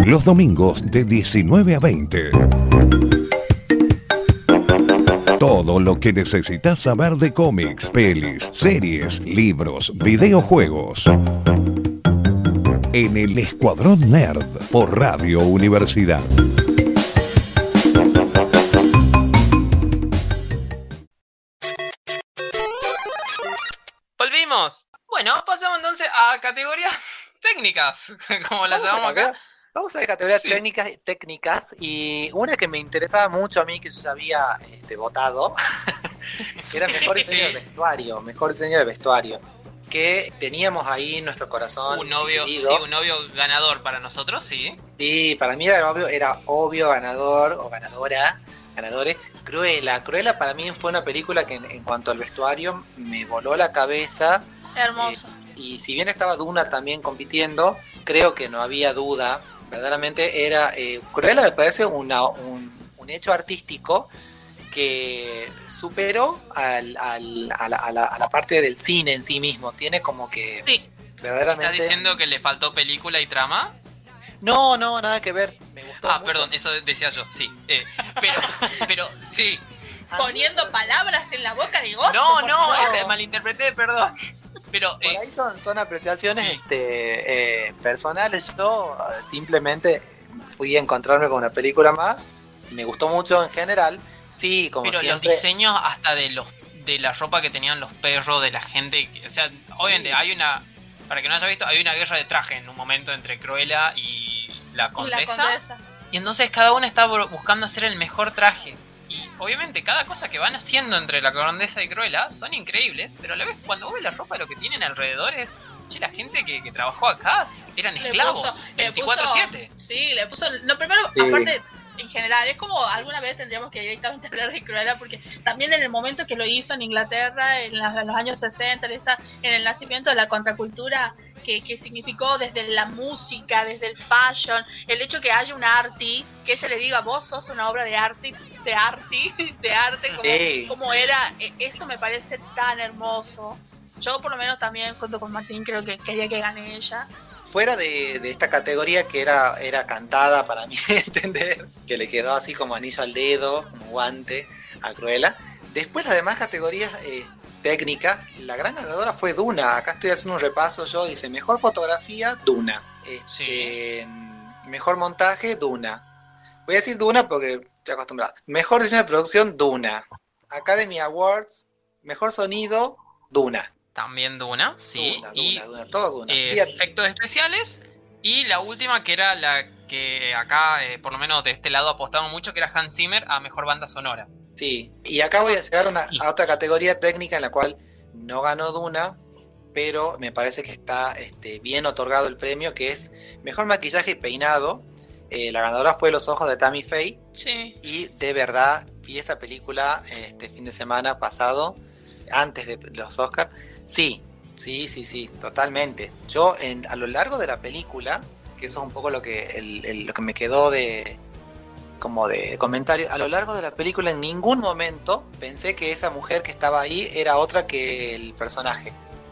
Los domingos de 19 a 20. Todo lo que necesitas saber de cómics, pelis, series, libros, videojuegos. En el Escuadrón Nerd por Radio Universidad. Volvimos. Bueno, pasamos entonces a categorías técnicas, como las llamamos acá. Vamos a ver categorías Sí. técnicas, técnicas y una que me interesaba mucho a mí que yo ya había este, votado era mejor diseño de vestuario, mejor diseño de vestuario que teníamos ahí en nuestro corazón Un novio, sí, un novio ganador para nosotros, sí. Sí, para mí era obvio, era obvio ganador o ganadora, ganadores. Cruella, Cruella para mí fue una película que en, en cuanto al vestuario me voló la cabeza Hermoso. y si bien estaba Duna también compitiendo, creo que no había duda. Verdaderamente era. Eh, Cruella me parece una- un, un hecho artístico que superó al- al- a, la, a la- a la parte del cine en sí mismo. Tiene como que Sí, ¿Estás verdaderamente. diciendo que le faltó película y trama? No, no, nada que ver. Me gustó. Ah, mucho. perdón, eso decía yo, sí. Eh, pero, pero, sí. Poniendo palabras en la boca de Gozo. No, no, este, malinterpreté, perdón. Pero, Por eh, ahí son, son apreciaciones Sí. este, eh, personales. Yo eh, simplemente fui a encontrarme con una película más. Me gustó mucho en general. Sí, como Pero siempre. los diseños hasta de los de la ropa que tenían los perros, de la gente, que- o sea, obviamente hay una, para que no haya visto, hay una guerra de traje en un momento entre Cruella y la Y la condesa. condesa. Y entonces cada uno está bu- buscando hacer el mejor traje. Y obviamente cada cosa que van haciendo entre la condesa y Cruella son increíbles, pero a la vez cuando vos ves la ropa de lo que tienen alrededor es, che, la gente que, que trabajó acá eran esclavos, puso- le puso- 24/7. Sí, le puso. No, primero, Sí. aparte, en general, es como alguna vez tendríamos que directamente hablar de Cruella, porque también en el momento que lo hizo en Inglaterra, en, en los años 60, en, esta- en el nacimiento de la contracultura, que, que significó desde la música, desde el fashion, el hecho que haya un arty, que ella le diga, vos sos una obra de arte, de arte, de arte, como, Sí, como era, e- eso me parece tan hermoso. Yo por lo menos también, junto con Martín, creo que quería que gane ella. Fuera de, de esta categoría que era, era cantada para mí entender, que le quedó así como anillo al dedo, como guante a Cruella. Después las demás categorías eh, técnicas, la gran ganadora fue Duna. Acá estoy haciendo un repaso yo, dice mejor fotografía, Duna. Este, Mejor montaje, Duna. Voy a decir Duna porque estoy acostumbrado. Mejor diseño de producción, Duna. Academy Awards, mejor sonido, Duna. También Duna, sí. Duna, y Duna, Duna, todo Duna. eh, efectos especiales. Y la última, que era la que acá, eh, por lo menos de este lado, apostamos mucho, que era Hans Zimmer a mejor banda sonora. Sí, y acá voy a llegar una- a otra categoría técnica en la cual no ganó Duna, pero me parece que está este, bien otorgado el premio, que es Mejor Maquillaje y Peinado. Eh, la ganadora fue Los Ojos de Tammy Faye, Sí. y de verdad vi esa película este fin de semana pasado, antes de los Oscars. Sí, sí, sí, sí, totalmente. Yo en- a lo largo de la película, que eso es un poco lo que, el- el- lo que me quedó de como de comentario, a lo largo de la película en ningún momento pensé que esa mujer que estaba ahí era otra que el personaje.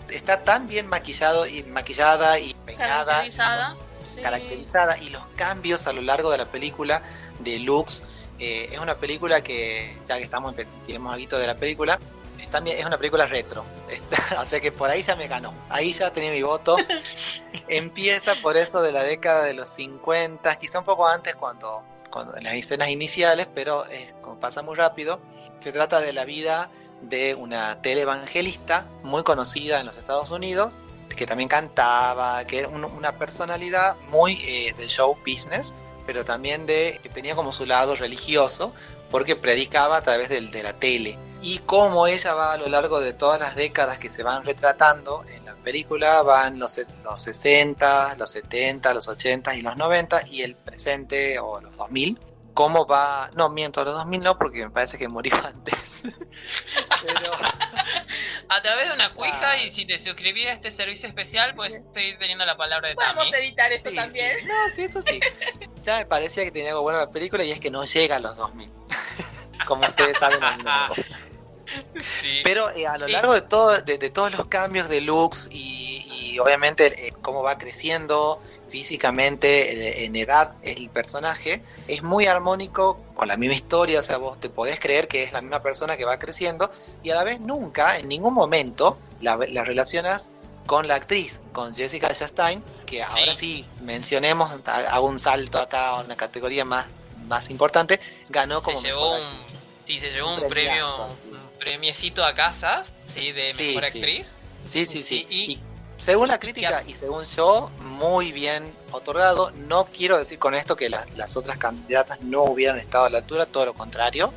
Está tan bien maquillado y maquillada y peinada Caracterizada. sí. caracterizada y los cambios a lo largo de la película de looks. eh, es una película que, ya que estamos, tiremos algo de la película, es, es una película retro. Está- o sea que por ahí ya me ganó. Ahí ya tenía mi voto. Empieza por eso de la década de los 50, quizá un poco antes cuando, cuando en las escenas iniciales, pero eh, como pasa muy rápido. Se trata de la vida de una televangelista muy conocida en los Estados Unidos, que también cantaba, que era un- una personalidad muy eh, de show business, pero también de que tenía como su lado religioso, porque predicaba a través del- de, la tele. Y cómo ella va a lo largo de todas las décadas que se van retratando en la película, van los, los 60, los 70, los 80 y los 90, y el presente o los 2000. ¿Cómo va? No, miento, los 2000 no, porque me parece que murió antes. Pero, A través de una cuija Ah. y si te suscribís a este servicio especial, puedes seguir teniendo la palabra de Podemos Tami. editar eso Sí, también. sí. No, sí, eso sí. Ya me parecía que tenía algo bueno la película y es que no llega a los 2000. Como ustedes saben, a mí no me gusta. Sí. Pero eh, a lo largo de, todo, de, de todos los cambios de looks y, y obviamente eh, cómo va creciendo físicamente, eh, en edad el personaje, es muy armónico con la misma historia, o sea, vos te podés creer que es la misma persona que va creciendo y a la vez nunca, en ningún momento, la, la relacionas con la actriz, con Jessica Chastain, que ahora sí mencionemos, ha- hago un salto acá a una categoría más, más importante, ganó como se llevó mejor un, actriz. sí, se llevó Un un, premio, premiazo, así. un premiecito a casa, sí, de Sí, mejor sí. actriz. Sí, sí, sí. Y según la crítica y según yo, muy bien otorgado. No quiero decir con esto que las, las otras candidatas no hubieran estado a la altura, todo lo contrario.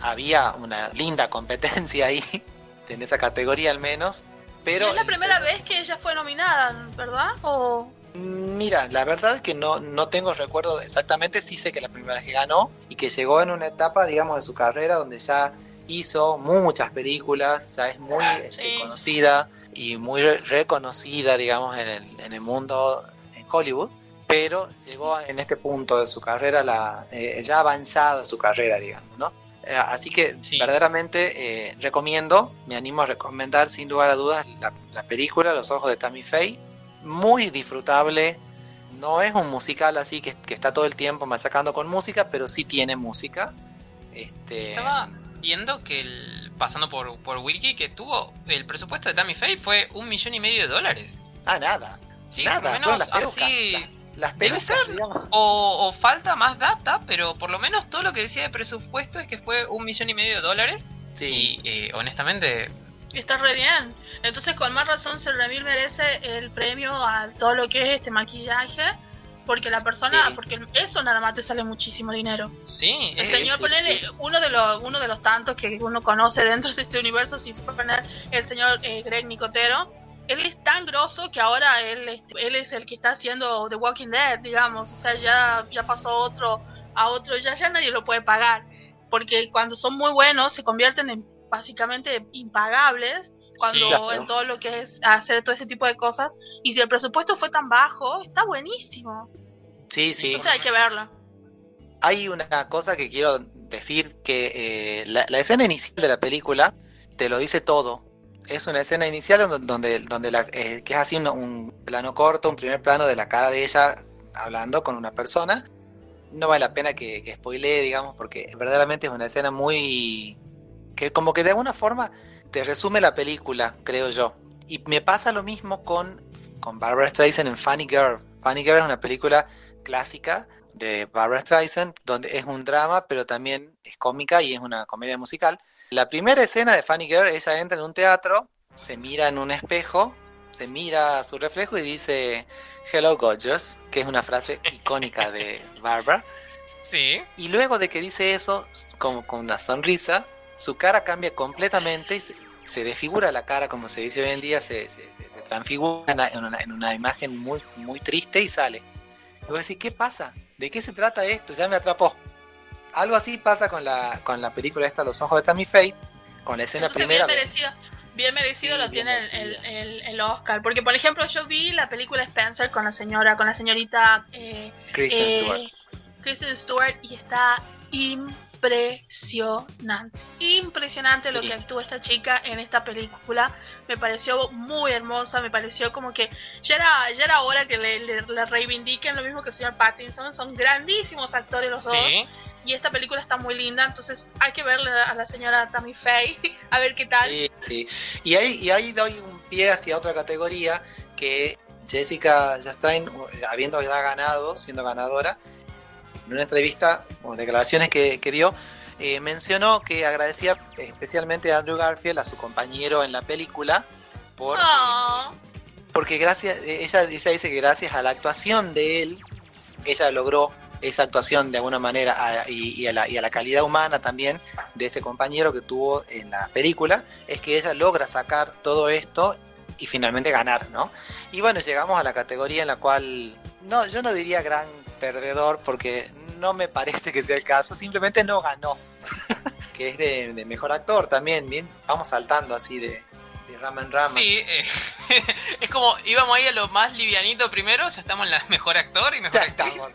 Había una linda competencia ahí, en esa categoría al menos. Pero es la primera vez que ella fue nominada, ¿verdad? O Mira, la verdad es que no, no tengo recuerdo exactamente, sí sé que la primera vez que ganó y que llegó en una etapa, digamos, de su carrera donde ya hizo muchas películas, ya es muy este, Sí. conocida y muy re- reconocida, digamos, en el, en el mundo en Hollywood, pero llegó en este punto de su carrera, la, eh, ya avanzado en su carrera, digamos, ¿no? Eh, Así que Sí. verdaderamente eh, recomiendo, me animo a recomendar sin lugar a dudas la, la película Los Ojos de Tammy Faye. Muy disfrutable, no es un musical así que, que está todo el tiempo machacando con música, pero sí tiene música. Este, Estaba viendo que el, pasando por, por Wiki que tuvo el presupuesto de Tammy Faye fue un millón y medio de dólares. Ah, nada. Sí, Nada, por lo fueron menos las pelucas, así. las- Debe ser. digamos. O, o falta más data, pero por lo menos todo lo que decía de presupuesto es que fue un millón y medio de dólares. Sí, Y eh, honestamente, Está re bien. Entonces, con más razón, Ramil merece el premio a todo lo que es este maquillaje. Porque la persona, Sí. porque eso nada más te sale muchísimo dinero. sí. El es- señor, ponele, sí. uno de los uno de los tantos que uno conoce dentro de este universo, si se puede poner el señor eh, Greg Nicotero, él es tan grosso que ahora él, este, él es el que está haciendo The Walking Dead, digamos, o sea, ya, ya pasó otro a otro, ya, ya nadie lo puede pagar, porque cuando son muy buenos se convierten en básicamente impagables cuando Sí. Claro. en todo lo que es hacer todo ese tipo de cosas, y si el presupuesto fue tan bajo, está buenísimo, sí, sí. entonces hay que verlo. Hay una cosa que quiero decir que eh, la, la escena inicial de la película te lo dice todo. Es una escena inicial donde, donde, donde la, eh, que es así un, un plano corto, un primer plano de la cara de ella hablando con una persona. No vale la pena que, que spoilee, digamos, porque verdaderamente es una escena muy... que como que de alguna forma te resume la película, creo yo. Y me pasa lo mismo con, con Barbara Streisand en Funny Girl. Funny Girl es una película clásica de Barbara Streisand, donde es un drama, pero también es cómica y es una comedia musical. La primera escena de Funny Girl, ella entra en un teatro, se mira en un espejo, se mira a su reflejo y dice Hello Gorgeous, que es una frase icónica de Barbara. sí. Y luego de que dice eso, como con una sonrisa, su cara cambia completamente y se, se desfigura la cara, como se dice hoy en día, se, se- se transfigura en una, en una- en una imagen muy, muy triste y sale. Y vos decís, ¿qué pasa? ¿De qué se trata esto? Ya me atrapó. Algo así pasa con la, con la película esta, Los Ojos de Tammy Faye, con la escena Entonces, primera. bien merecido, bien merecido Sí, lo bien tiene el, merecida. el- el- el Oscar. Porque, por ejemplo, yo vi la película Spencer con la señora, con la señorita eh, Kristen eh, Stewart. Kristen Stewart y está impresionante. Impresionante lo Sí. que actúa esta chica en esta película. Me pareció muy hermosa, me pareció como que ya era, ya era hora que le, le- le reivindiquen lo mismo que el señor Pattinson. Son grandísimos actores los dos. Y esta película está muy linda, entonces hay que verle a la señora Tammy Faye, a ver qué tal. Sí, sí. Y ahí, y ahí doy un pie hacia otra categoría que Jessica Chastain, habiendo ya ganado, siendo ganadora, en una entrevista o declaraciones que, que dio, eh, mencionó que agradecía especialmente a Andrew Garfield, a su compañero en la película, por, Oh, porque gracias, ella, ella dice que gracias a la actuación de él, ella logró esa actuación de alguna manera a- y, y a la, y a la calidad humana también de ese compañero que tuvo en la película, es que ella logra sacar todo esto y finalmente ganar, ¿no? Y bueno, llegamos a la categoría en la cual, no, yo no diría gran perdedor porque no me parece que sea el caso, simplemente no ganó, que es de, de mejor actor también, bien, vamos saltando así de, de rama en rama. Sí, eh, es como íbamos ahí a lo más livianito primero, ya estamos en la mejor actor y mejor Ya actriz. estamos.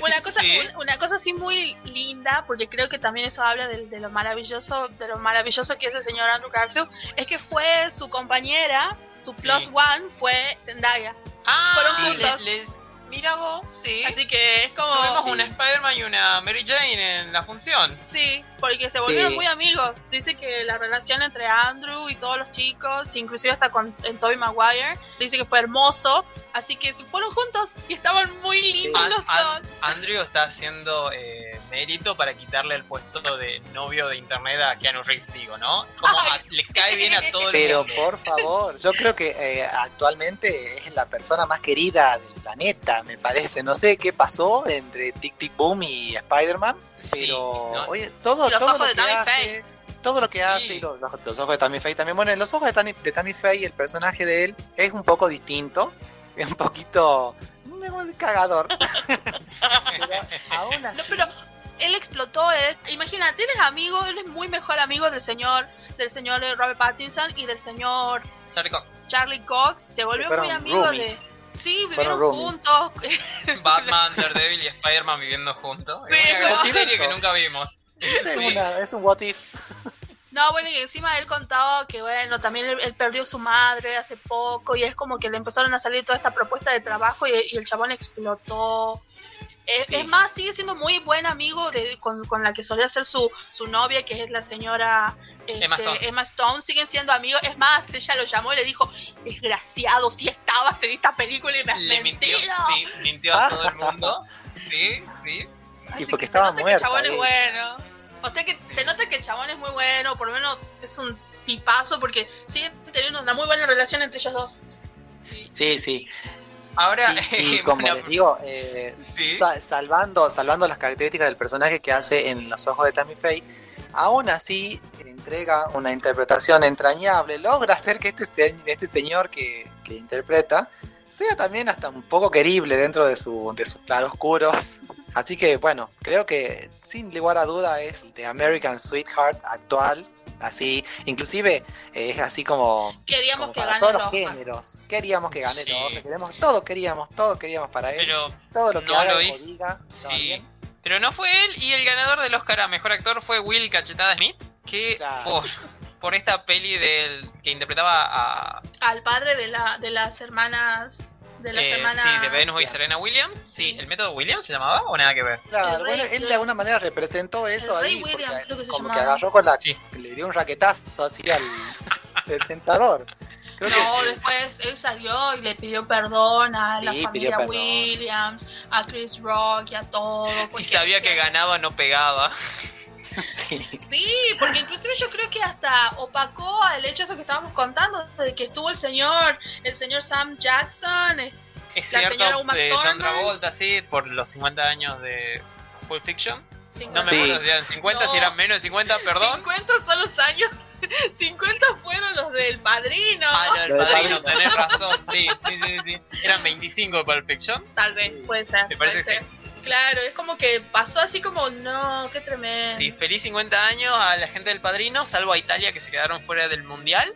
Una cosa, Sí. un- una cosa así muy linda, porque creo que también eso habla de, de lo maravilloso, de lo maravilloso que es el señor Andrew Garfield, es que fue su compañera, su plus Sí. one fue Zendaya. Ah, Fueron juntos. les- mira vos, sí. Así que es como Tuvimos Sí. una Spider-Man y una Mary Jane en la función. sí, porque se volvieron Sí. muy amigos. Dice que la relación entre Andrew y todos los chicos, inclusive hasta con en Tobey Maguire, dice que fue hermoso, así que se fueron juntos y estaban muy lindos An- los An- dos. Andrew está haciendo eh, mérito para quitarle el puesto de novio de internet a Keanu Reeves, digo, ¿no? Como a- le cae bien a todo el Pero mundo. por favor, yo creo que eh, actualmente es la persona más querida del planeta, me parece. No sé qué pasó entre Tic Tic Boom y Spider-Man, Sí, pero ¿no? oye, todo, los todo ojos lo de que Tammy hace, Faye. todo lo que Sí. hace, y los, ojos- los ojos de Tammy Faye también. Bueno, en los ojos de Tammy, de Tammy Faye, el personaje de él es un poco distinto, es un poquito cagador. pero aún así, No, pero él explotó, eh. imagínate, él es amigo, él es muy mejor amigo del señor, del señor eh, Robert Pattinson y del señor Charlie Cox. Charlie Cox, se volvió muy amigo roomies. de... Sí, vivieron juntos. Batman, Daredevil y Spider-Man viviendo juntos. Sí, es una que nunca vimos. es, Sí. una- es un what if. No, bueno, y encima él contaba que, bueno, también él, él perdió su madre hace poco y es como que le empezaron a salir toda esta propuesta de trabajo y, y el chabón explotó. Sí. Es más, sigue siendo muy buen amigo de, con, con la que solía ser su, su novia, que es la señora este, Emma Stone. Emma Stone. Siguen siendo amigos. Es más, ella lo llamó y le dijo, desgraciado, si estabas en esta película y me has Le mintió, mentido. sí, mintió a todo el mundo. Sí, sí. Así Y porque que estaba se nota que muerta, el chabón es bueno. O sea que se nota que el chabón es muy bueno, por lo menos es un tipazo porque siguen teniendo una muy buena relación entre ellos dos. Sí, sí. Ahora, Y, y como les digo, eh, Sí. salvando, salvando las características del personaje que hace en Los Ojos de Tammy Faye, aún así entrega una interpretación entrañable, logra hacer que este, se- este señor que, que interpreta sea también hasta un poco querible dentro de, su, de sus claroscuros. Así que bueno, creo que sin lugar a duda es The American Sweetheart actual. Así, inclusive eh, es así como Queríamos como que para gane todos el los Oscar. géneros. Queríamos que gane Sí. Queremos, todos queríamos, todos queríamos para él. pero, todo lo que no haga lo o hizo. diga. sí. Pero no fue él y el ganador del Oscar a Mejor Actor fue Will Cachetada Smith, que Claro. por, por esta peli del que interpretaba a Al padre de, la, de las hermanas. De las eh, hermanas. sí, de Venus y. Serena Williams. Sí, ¿el método Williams se llamaba o nada que ver? Claro, bueno, él de alguna manera representó eso el ahí, William, porque creo que se como que agarró con la, Sí. le dio un raquetazo así al presentador. Creo No, que después él salió y le pidió perdón a la Sí, familia. Williams, a Chris Rock y a todo. Si sabía que ganaba, no pegaba. sí. Sí, porque inclusive yo creo que hasta opacó el hecho eso que estábamos contando, de que estuvo el señor, el señor Sam Jackson, eh, Es La cierto, señora Uma eh, John. Travolta, sí, por los 50 años de Pulp Fiction. No me Sí. acuerdo si eran 50, No. si eran menos de 50, perdón. 50 son los años, 50 fueron los del padrino. Ah, no, el Lo del padrino, Padrino. tenés razón, sí, sí, sí, sí. Eran 25 de Pulp Fiction. Tal vez, Sí. puede ser. Me parece puede que ser. Claro, es como que pasó así como, no, qué tremendo. Sí, feliz 50 años a la gente del padrino, salvo a Italia que se quedaron fuera del mundial.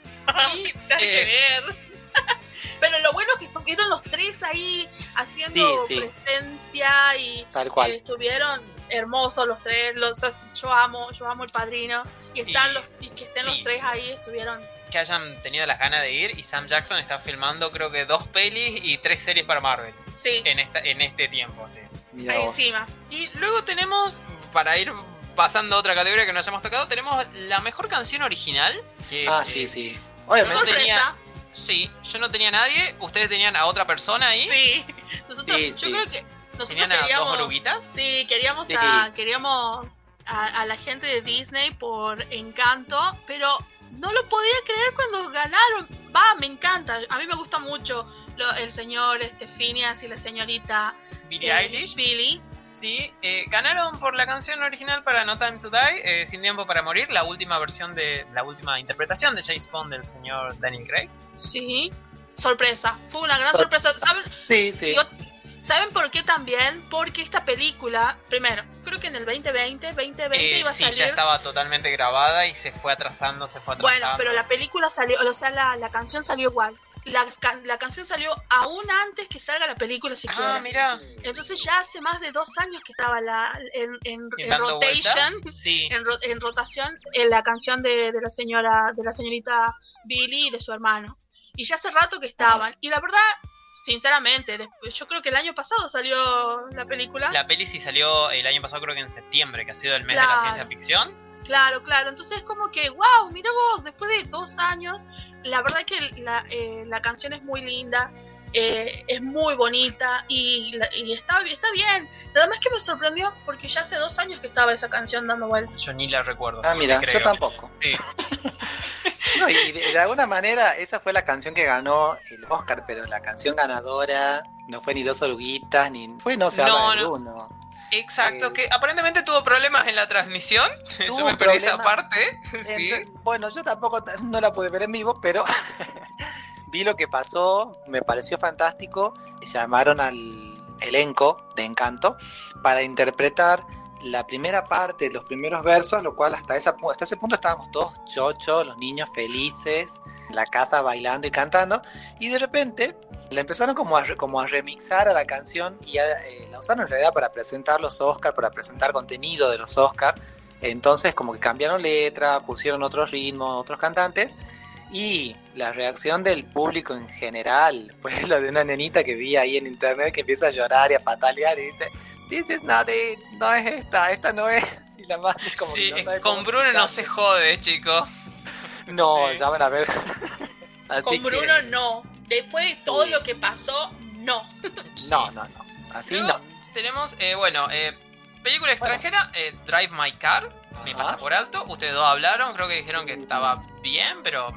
Y, Nada que eh, ver. Pero lo bueno es que estuvieron los tres ahí haciendo Sí, sí. presencia y Tal eh, cual. estuvieron hermosos los tres. Los, yo amo, yo amo el padrino. Y están Y- los y que estén sí. los tres ahí estuvieron. que hayan tenido las ganas de ir. Y Sam Jackson está filmando, creo que dos pelis y tres series para Marvel Sí, en, esta, en este tiempo. Sí. Mira ahí encima. Y luego tenemos, para ir pasando a otra categoría que nos hemos tocado, tenemos la mejor canción original. Que, Ah, eh, sí, sí. No Obviamente. tenía- Sorpresa. Sí, yo no tenía nadie, ustedes tenían a otra persona ahí. Sí. Nosotros, Sí, yo sí. creo que nosotros Tenían a dos queríamos. oruguitas. Sí, queríamos Sí. a queríamos a, a la gente de Disney por Encanto, pero no lo podía creer cuando ganaron. Va, me encanta. A mí me gusta mucho lo- el señor este Phineas y la señorita Billie eh, Eilish. Billie. Sí, eh, ganaron por la canción original para No Time to Die, eh, Sin Tiempo para Morir, la última versión de la última interpretación de James Bond del señor Daniel Craig. Sí. Sorpresa. Fue una gran Sor- sorpresa. ¿Saben? Sí, sí. Yo- ¿Saben por qué también? Porque esta película, primero, creo que en el 2020, 2020 Eh, iba a sí, salir. ya estaba totalmente grabada y se fue atrasando, se fue atrasando. Bueno, pero la película salió, o sea, la, la canción salió igual. La, la canción salió aún antes que salga la película siquiera. Ah, mira. Entonces ya hace más de dos años que estaba la, en, en- ¿Y en rotation? Sí. en rotación, en la canción de, de la señora, de la señorita Billy y de su hermano. Y ya hace rato que estaban. Y la verdad, sinceramente, después, yo creo que el año pasado salió la película. La peli sí salió el año pasado, creo que en septiembre, que ha sido el mes de la ciencia ficción. Claro, claro. Entonces es como que, wow, mira vos, después de dos años, la verdad que la, eh, la canción es muy linda, eh, es muy bonita y, la- y está, está bien. Nada más que me sorprendió porque ya hace dos años que estaba esa canción dando vuelta. Yo ni la recuerdo. Ah, mira, creo. yo tampoco. Sí. No, y de, de alguna manera esa fue la canción que ganó el Oscar, pero la canción ganadora no fue ni dos oruguitas, ni fue no se No, habla de no. uno. Exacto, Eh, que aparentemente tuvo problemas en la transmisión. Yo Tuvo me perdí esa sí. Bueno, yo tampoco no la pude ver en vivo, pero vi lo que pasó, me pareció fantástico. Llamaron al elenco de Encanto para interpretar la primera parte, los primeros versos, lo cual hasta, esa, hasta ese punto estábamos todos chochos, los niños felices, la casa bailando y cantando, y de repente la empezaron como a, como a remixar a la canción y a- eh, la usaron en realidad para presentar los Oscars, para presentar contenido de los Oscars. Entonces como que cambiaron letra, pusieron otros ritmos, otros cantantes Y la reacción del público en general fue lo de una nenita que vi ahí en internet que empieza a llorar y a patalear y dice, This is not it, no es esta, esta no es. Y la madre como Sí, que no sabe con cómo Bruno no se jode, chicos. No, Sí. ya van a ver. Así Con que- Bruno no. Después de Sí. todo lo que pasó, no. No, no, no. Así Luego no. Tenemos, eh, bueno, eh, película Bueno. extranjera, eh, Drive My Car, me pasa por alto. Ustedes dos hablaron, creo que dijeron que estaba bien, pero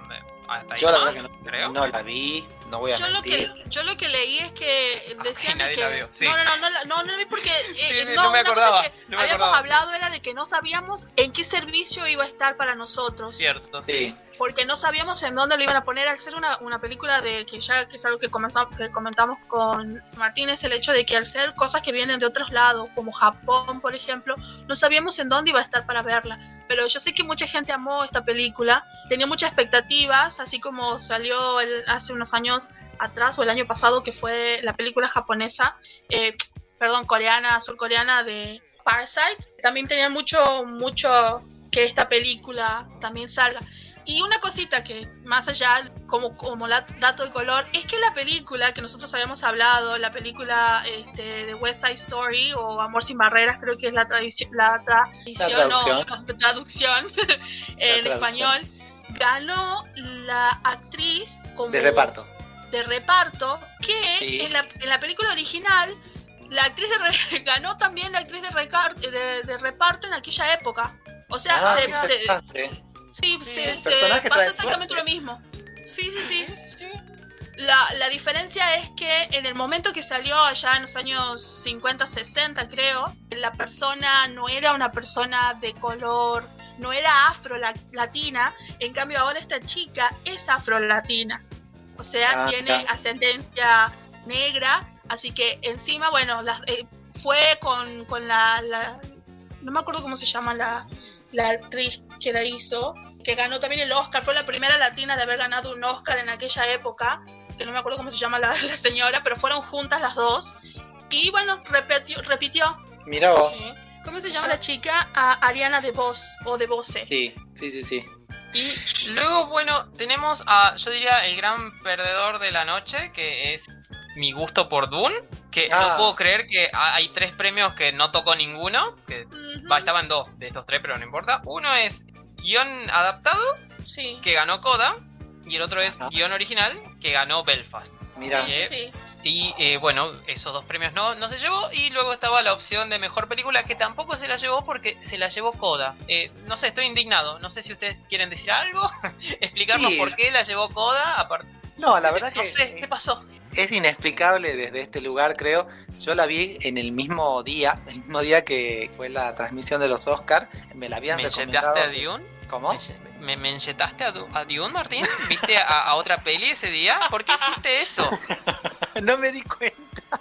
hasta ahí Yo la verdad que no, creo. no la vi, no voy a Yo lo, que, mentir. yo lo que leí es que decían nadie que... la vio, sí. No, no, no, no, no, no porque... eh, Sí, sí, no, no me una cosa acordaba, que no me habíamos acordaba. hablado era de que no sabíamos en qué servicio iba a estar para nosotros. Cierto, sí. Sí, porque no sabíamos en dónde lo iban a poner al ser una, una película de que ya que es algo que comenzamos que comentamos con Martín es el hecho de que al ser cosas que vienen de otros lados como Japón por ejemplo no sabíamos en dónde iba a estar para verla pero yo sé que mucha gente amó esta película tenía muchas expectativas así como salió el- hace unos años atrás o el año pasado que fue la película japonesa eh, perdón coreana surcoreana de Parasite también tenían mucho mucho que esta película también salga y una cosita que, más allá, como, como la- dato de color, es que la película que nosotros habíamos hablado, la película este, de West Side Story o Amor sin Barreras, creo que es la, tradición la tradición, traducción. no, la traducción en traducción. español, ganó la actriz como de reparto. De reparto que Sí. en, la, en la película original la actriz de re- ganó también la actriz de, recar- de, de reparto en aquella época. O sea, Ah, se- qué se- interesante. Sí, Sí, se, trae exactamente lo mismo. Sí, sí, sí. La, la diferencia es que en el momento que salió allá en los años 50, 60 creo, la persona no era una persona de color, no era afro-latina, en cambio ahora esta chica es afro-latina. O sea, Ah, tiene ascendencia negra, así que encima, bueno, las- eh, fue con, con la, la- No me acuerdo cómo se llama la, la actriz que la hizo, que ganó también el Oscar, fue la primera latina de haber ganado un Oscar en aquella época, que no me acuerdo cómo se llama la, la señora, pero fueron juntas las dos. Y bueno, repitió. repitió. Mira vos. ¿Cómo se llama la chica? A Ariana de Voz o de Voce. Sí, sí, sí, sí. Y luego, bueno, tenemos a, yo diría, el gran perdedor de la noche, que es mi gusto por Dune, que Ah. no puedo creer que ha- hay tres premios que no tocó ninguno, que va, estaban dos de estos tres, pero no importa. Uno es guion adaptado, Sí. que ganó Coda, y el otro es Ajá. guion original, que ganó Belfast. Mira, Sí, sí, sí. Y eh, bueno, esos dos premios no, no se llevó. Y luego estaba la opción de mejor película que tampoco se la llevó porque se la llevó Coda. Eh, no sé, estoy indignado. No sé si ustedes quieren decir algo, explicarnos Sí. por qué la llevó Coda. Aparte, no, la verdad que no sé, ¿qué pasó? es inexplicable desde este lugar, creo. Yo la vi en el mismo día, el mismo día que fue la transmisión de los Oscars. Me la habían ¿Me recomendado. a Dune? ¿Cómo? ¿Me, me enchetaste a, a Dune, Martín? ¿Viste a, a otra peli ese día? ¿Por qué hiciste eso? no me di cuenta.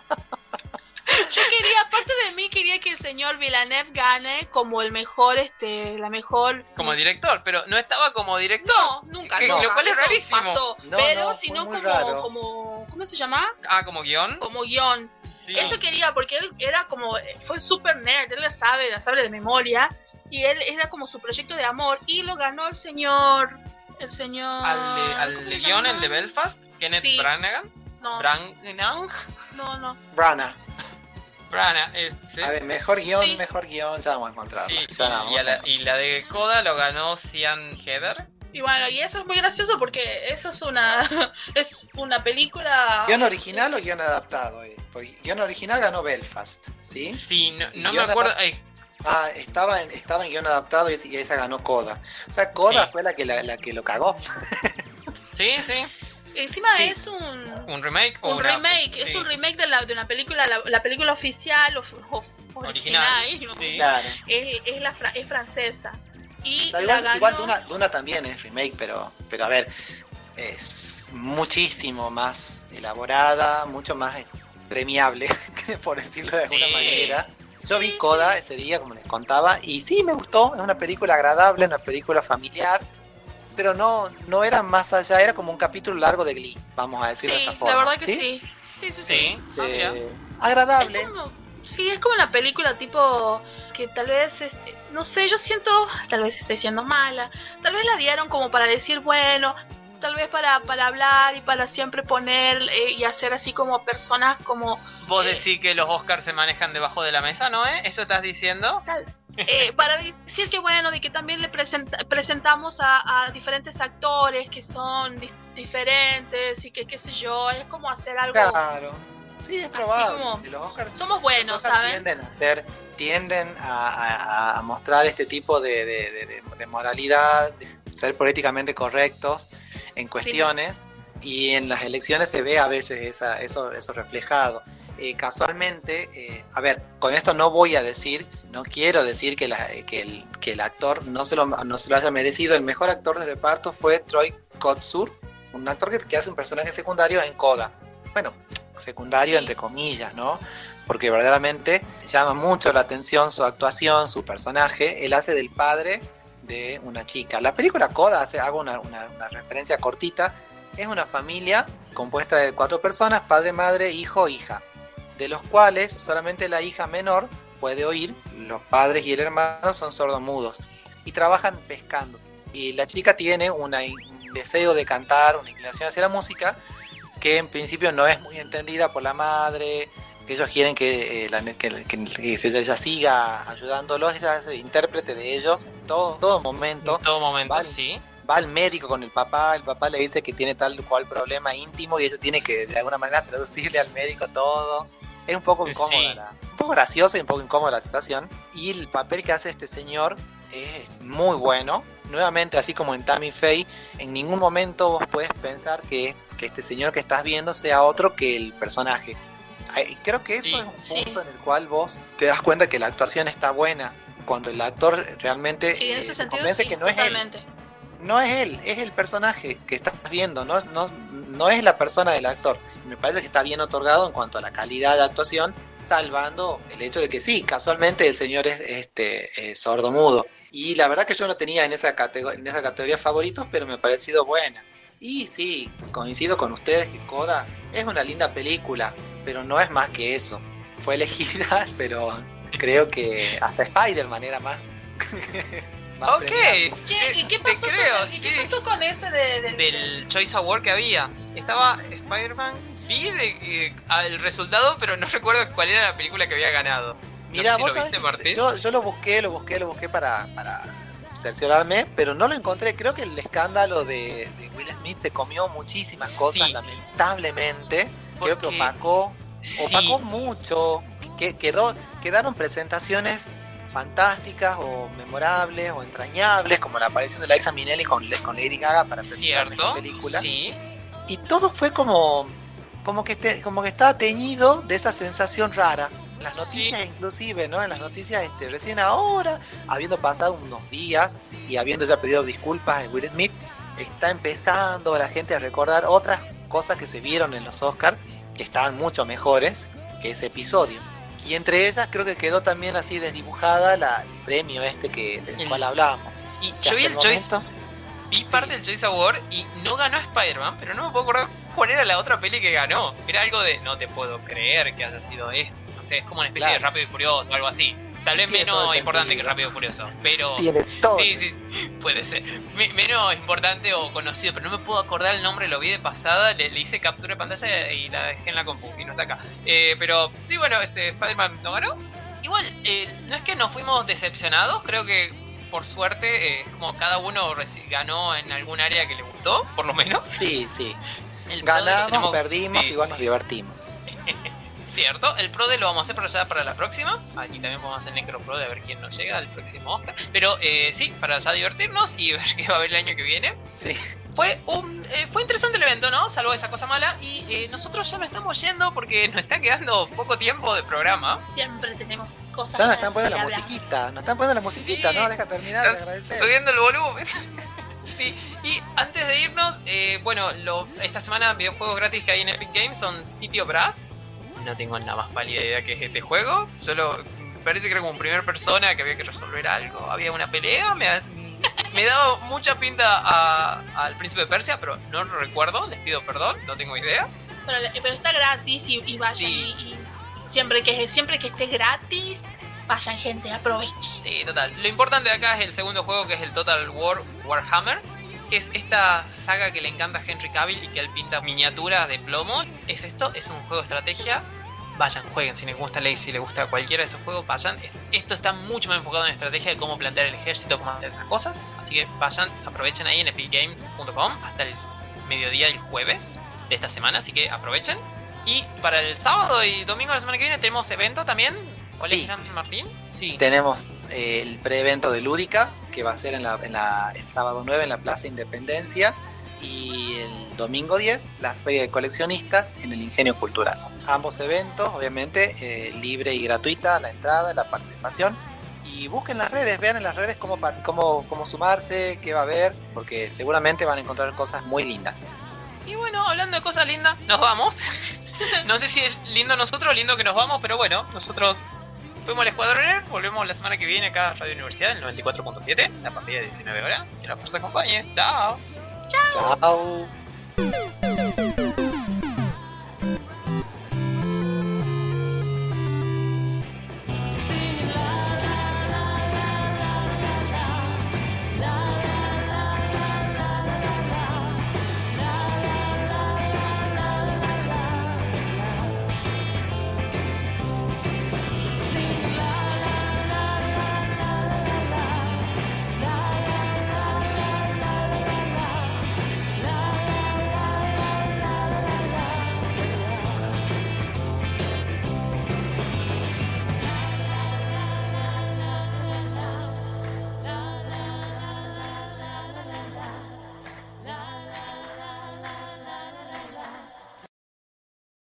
Yo quería, aparte de mí, quería que el señor Villeneuve gane como el mejor, este, la mejor. Como director, pero no estaba como director. No, nunca, Que- nunca. lo cual es rarísimo. Pasó, No, pero no, sino como, raro. como, ¿cómo se llama? Ah, como guion. Como guion. Sí. Eso quería, porque él era como, fue súper nerd, él la sabe, la sabe de memoria, y él era como su proyecto de amor, y lo ganó el señor, el señor... Al, de- al ¿cómo de se guion, llama? el de Belfast, Kenneth Sí. Branagh. No, Branagh. no, no. Brana. Branagh, este. A ver, mejor guion, Sí. mejor guion, ya vamos a encontrarla. Sí, y, a la, y la de Coda lo ganó Cian Heather. Y bueno, y eso es muy gracioso porque eso es una, es una película... ¿Guión original o guion adaptado? eh? Porque guion original ganó Belfast, ¿sí? Sí, no, no me acuerdo. Ah, estaba en, estaba en guion adaptado y, y esa ganó Coda. O sea, Coda Sí. fue la que, la, la que lo cagó. sí, sí. Encima Sí. es un... Un remake o Un una- remake, es un remake de, la, de una película, la, la película oficial, of- of- Original, original, sí. Claro. es, es la fra- es francesa. Y O sea, la igual, ganó- igual Duna, Duna también es remake, pero, pero a ver, es muchísimo más elaborada, mucho más eh, premiable, por decirlo de alguna Sí. manera. Yo vi Coda ese día, como les contaba, y sí me gustó, es una película agradable, una película familiar, pero no, no era más allá, era como un capítulo largo de Glee, vamos a decirlo de esta forma. la verdad que ¿sí? sí. Sí, sí, sí. Sí, ah. Eh, agradable. Es como, sí, es como una película tipo que tal vez, este, no sé, yo siento, tal vez estoy siendo mala, tal vez la dieron como para decir, bueno, tal vez para, para hablar y para siempre poner eh, y hacer así como personas como Vos Eh. decís que los Oscars se manejan debajo de la mesa, ¿no? Eh? ¿Eso estás diciendo? tal. Eh, para decir que bueno, de que también le presenta- presentamos a, a diferentes actores que son dif- diferentes y que qué sé yo, es como hacer algo... Claro. Sí, es probable. como- Los Oscars Somos buenos, los Oscars ¿saben? tienden a ser, tienden a, a- a mostrar este tipo de, de- de- de- de moralidad, de ser políticamente correctos en cuestiones y en las elecciones se ve a veces esa, eso, eso reflejado. Eh, casualmente, eh, a ver, con esto no voy a decir, no quiero decir que, la- que, el, que el actor no se, lo, no se lo haya merecido. El mejor actor de reparto fue Troy Kotsur, un actor que, que hace un personaje secundario en Coda. Bueno, secundario Sí. entre comillas, ¿no? Porque verdaderamente llama mucho la atención su actuación, su personaje. Él hace del padre de una chica. La película Coda, hago una, una- una referencia cortita, es una familia compuesta de cuatro personas, padre, madre, hijo, hija, de los cuales solamente la hija menor puede oír, los padres y el hermano son sordomudos y trabajan pescando. Y la chica tiene un deseo de cantar, una inclinación hacia la música, que en principio no es muy entendida por la madre, ellos quieren que, eh, la- que, que- que ella siga ayudándolos, ella es intérprete de ellos en todo, todo momento En todo momento, Vale. sí. va al médico con el papá, el papá le dice que tiene tal cual problema íntimo y ella tiene que de alguna manera traducirle al médico todo. Es un poco incómoda, Sí. la- un poco graciosa y un poco incómoda la situación. Y el papel que hace este señor es muy bueno. Nuevamente, así como en Tammy Faye, en ningún momento vos puedes pensar que, que este señor que estás viendo sea otro que el personaje. Creo que eso Sí. es un Sí. punto en el cual vos te das cuenta que la actuación está buena. Cuando el actor realmente Sí, en eh, ese te sentido convence sí, que no es él totalmente. no es él, es el personaje que estás viendo, no, no, no es la persona del actor. Me parece que está bien otorgado en cuanto a la calidad de actuación, salvando el hecho de que sí, casualmente el señor es este eh, sordo mudo. Y la verdad que yo no tenía en esa, en esa categoría favoritos, pero me ha parecido buena. Y sí, coincido con ustedes que Coda es una linda película, pero no es más que eso. Fue elegida, pero creo que hasta Spider-Man era más. más Ok. Che, ¿y qué pasó, creo, con, sí. qué pasó con ese de, del- Del Choice Award que había. Estaba Spider-Man. Vi de, eh, el resultado, pero no recuerdo cuál era la película que había ganado. Mira, no sé si vos lo sabés viste, que Martín. yo, yo lo busqué, lo busqué, lo busqué para, para cerciorarme, pero no lo encontré. Creo que el escándalo de, de Will Smith se comió muchísimas cosas, Sí. lamentablemente. Creo que opacó, Sí. opacó mucho. Que, quedó, quedaron presentaciones fantásticas o memorables o entrañables, como la aparición de Liza Minnelli con, con Lady Gaga para presentar la película Sí. y todo fue como como que te- como que estaba teñido de esa sensación rara las noticias inclusive no en las noticias este recién ahora habiendo pasado unos días y habiendo ya pedido disculpas a Will Smith está empezando la gente a recordar otras cosas que se vieron en los Oscars que estaban mucho mejores que ese episodio. Y entre ellas creo que quedó también así desdibujada la, el premio este que del El- cual hablábamos. Y yo vi el Choice, vi parte del Choice Award y no ganó Spider-Man, pero no me puedo acordar cuál era la otra peli que ganó. Era algo de no te puedo creer que haya sido esto. Es como una especie Claro. de Rápido y Furioso o algo así. Tal vez Tiene menos importante que. Rápido y Furioso, pero tiene todo Sí, sí, puede ser. Me- menos importante o conocido, pero no me puedo acordar el nombre, lo vi de pasada, le, le hice captura de pantalla y la dejé en la compu y no está acá. Eh, pero sí, bueno, este Spider-Man no ganó. Igual, eh, no es que nos fuimos decepcionados, creo que por suerte eh, es como cada uno ganó en algún área que le gustó, por lo menos. sí sí El Ganamos, tenemos- perdimos, sí, igual nos divertimos. Cierto, el pro de lo vamos a hacer para allá para la próxima. Aquí también vamos a hacer Necro Pro de ver quién nos llega al próximo Oscar. Pero eh, sí, para ya divertirnos y ver qué va a haber el año que viene. Sí. Fue un eh, fue interesante el evento, ¿no? Salvo esa cosa mala. Y eh, nosotros ya nos estamos yendo porque nos está quedando poco tiempo de programa. Siempre tenemos cosas. Ya nos están poniendo la hablar. musiquita, nos están poniendo la musiquita, Sí. ¿no? Deja terminar de agradecer. Subiendo el volumen. sí, y antes de irnos, eh, bueno, lo, esta semana videojuegos gratis que hay en Epic Games son Sitio Brass. No tengo nada más pálida idea que es este juego. Solo parece que era como primera persona que había que resolver algo. Había una pelea. Me, has- me daba mucha pinta a- al príncipe de Persia, pero no lo recuerdo. Les pido perdón, no tengo idea. Pero, pero está gratis y, y vayan. Sí. Y, y siempre, que, siempre que esté gratis, vayan, gente, aprovechen. Sí, total. Lo importante acá es el segundo juego que es el Total War Warhammer. Que es esta saga que le encanta a Henry Cavill y que él pinta miniaturas de plomo. Es esto, es un juego de estrategia. Vayan, jueguen, si les gusta Ley, si les gusta cualquiera de esos juegos, vayan. Esto está mucho más enfocado en estrategia de cómo plantear el ejército, cómo hacer esas cosas. Así que vayan, aprovechen ahí en epicgame.com hasta el mediodía del jueves de esta semana, así que aprovechen. Y para el sábado y domingo de la semana que viene tenemos evento también. ¿Cuál Sí. es Gran Martín? Sí. Tenemos eh, el pre-evento de Lúdica, que va a ser en la, en la- el sábado 9 en la Plaza Independencia. Y el domingo 10, la Feria de Coleccionistas en el Ingenio Cultural. Ambos eventos, obviamente, eh, libre y gratuita la entrada, la participación. Y busquen las redes, vean en las redes cómo, cómo, cómo sumarse, qué va a haber, porque seguramente van a encontrar cosas muy lindas. Y bueno, hablando de cosas lindas, nos vamos. no sé si es lindo nosotros o lindo que nos vamos, pero bueno, nosotros fuimos al Escuadrón Nerd, volvemos la semana que viene acá a Radio Universidad, el 94.7, a partir de 19 horas. Que la fuerza acompañe. Chao. Chao.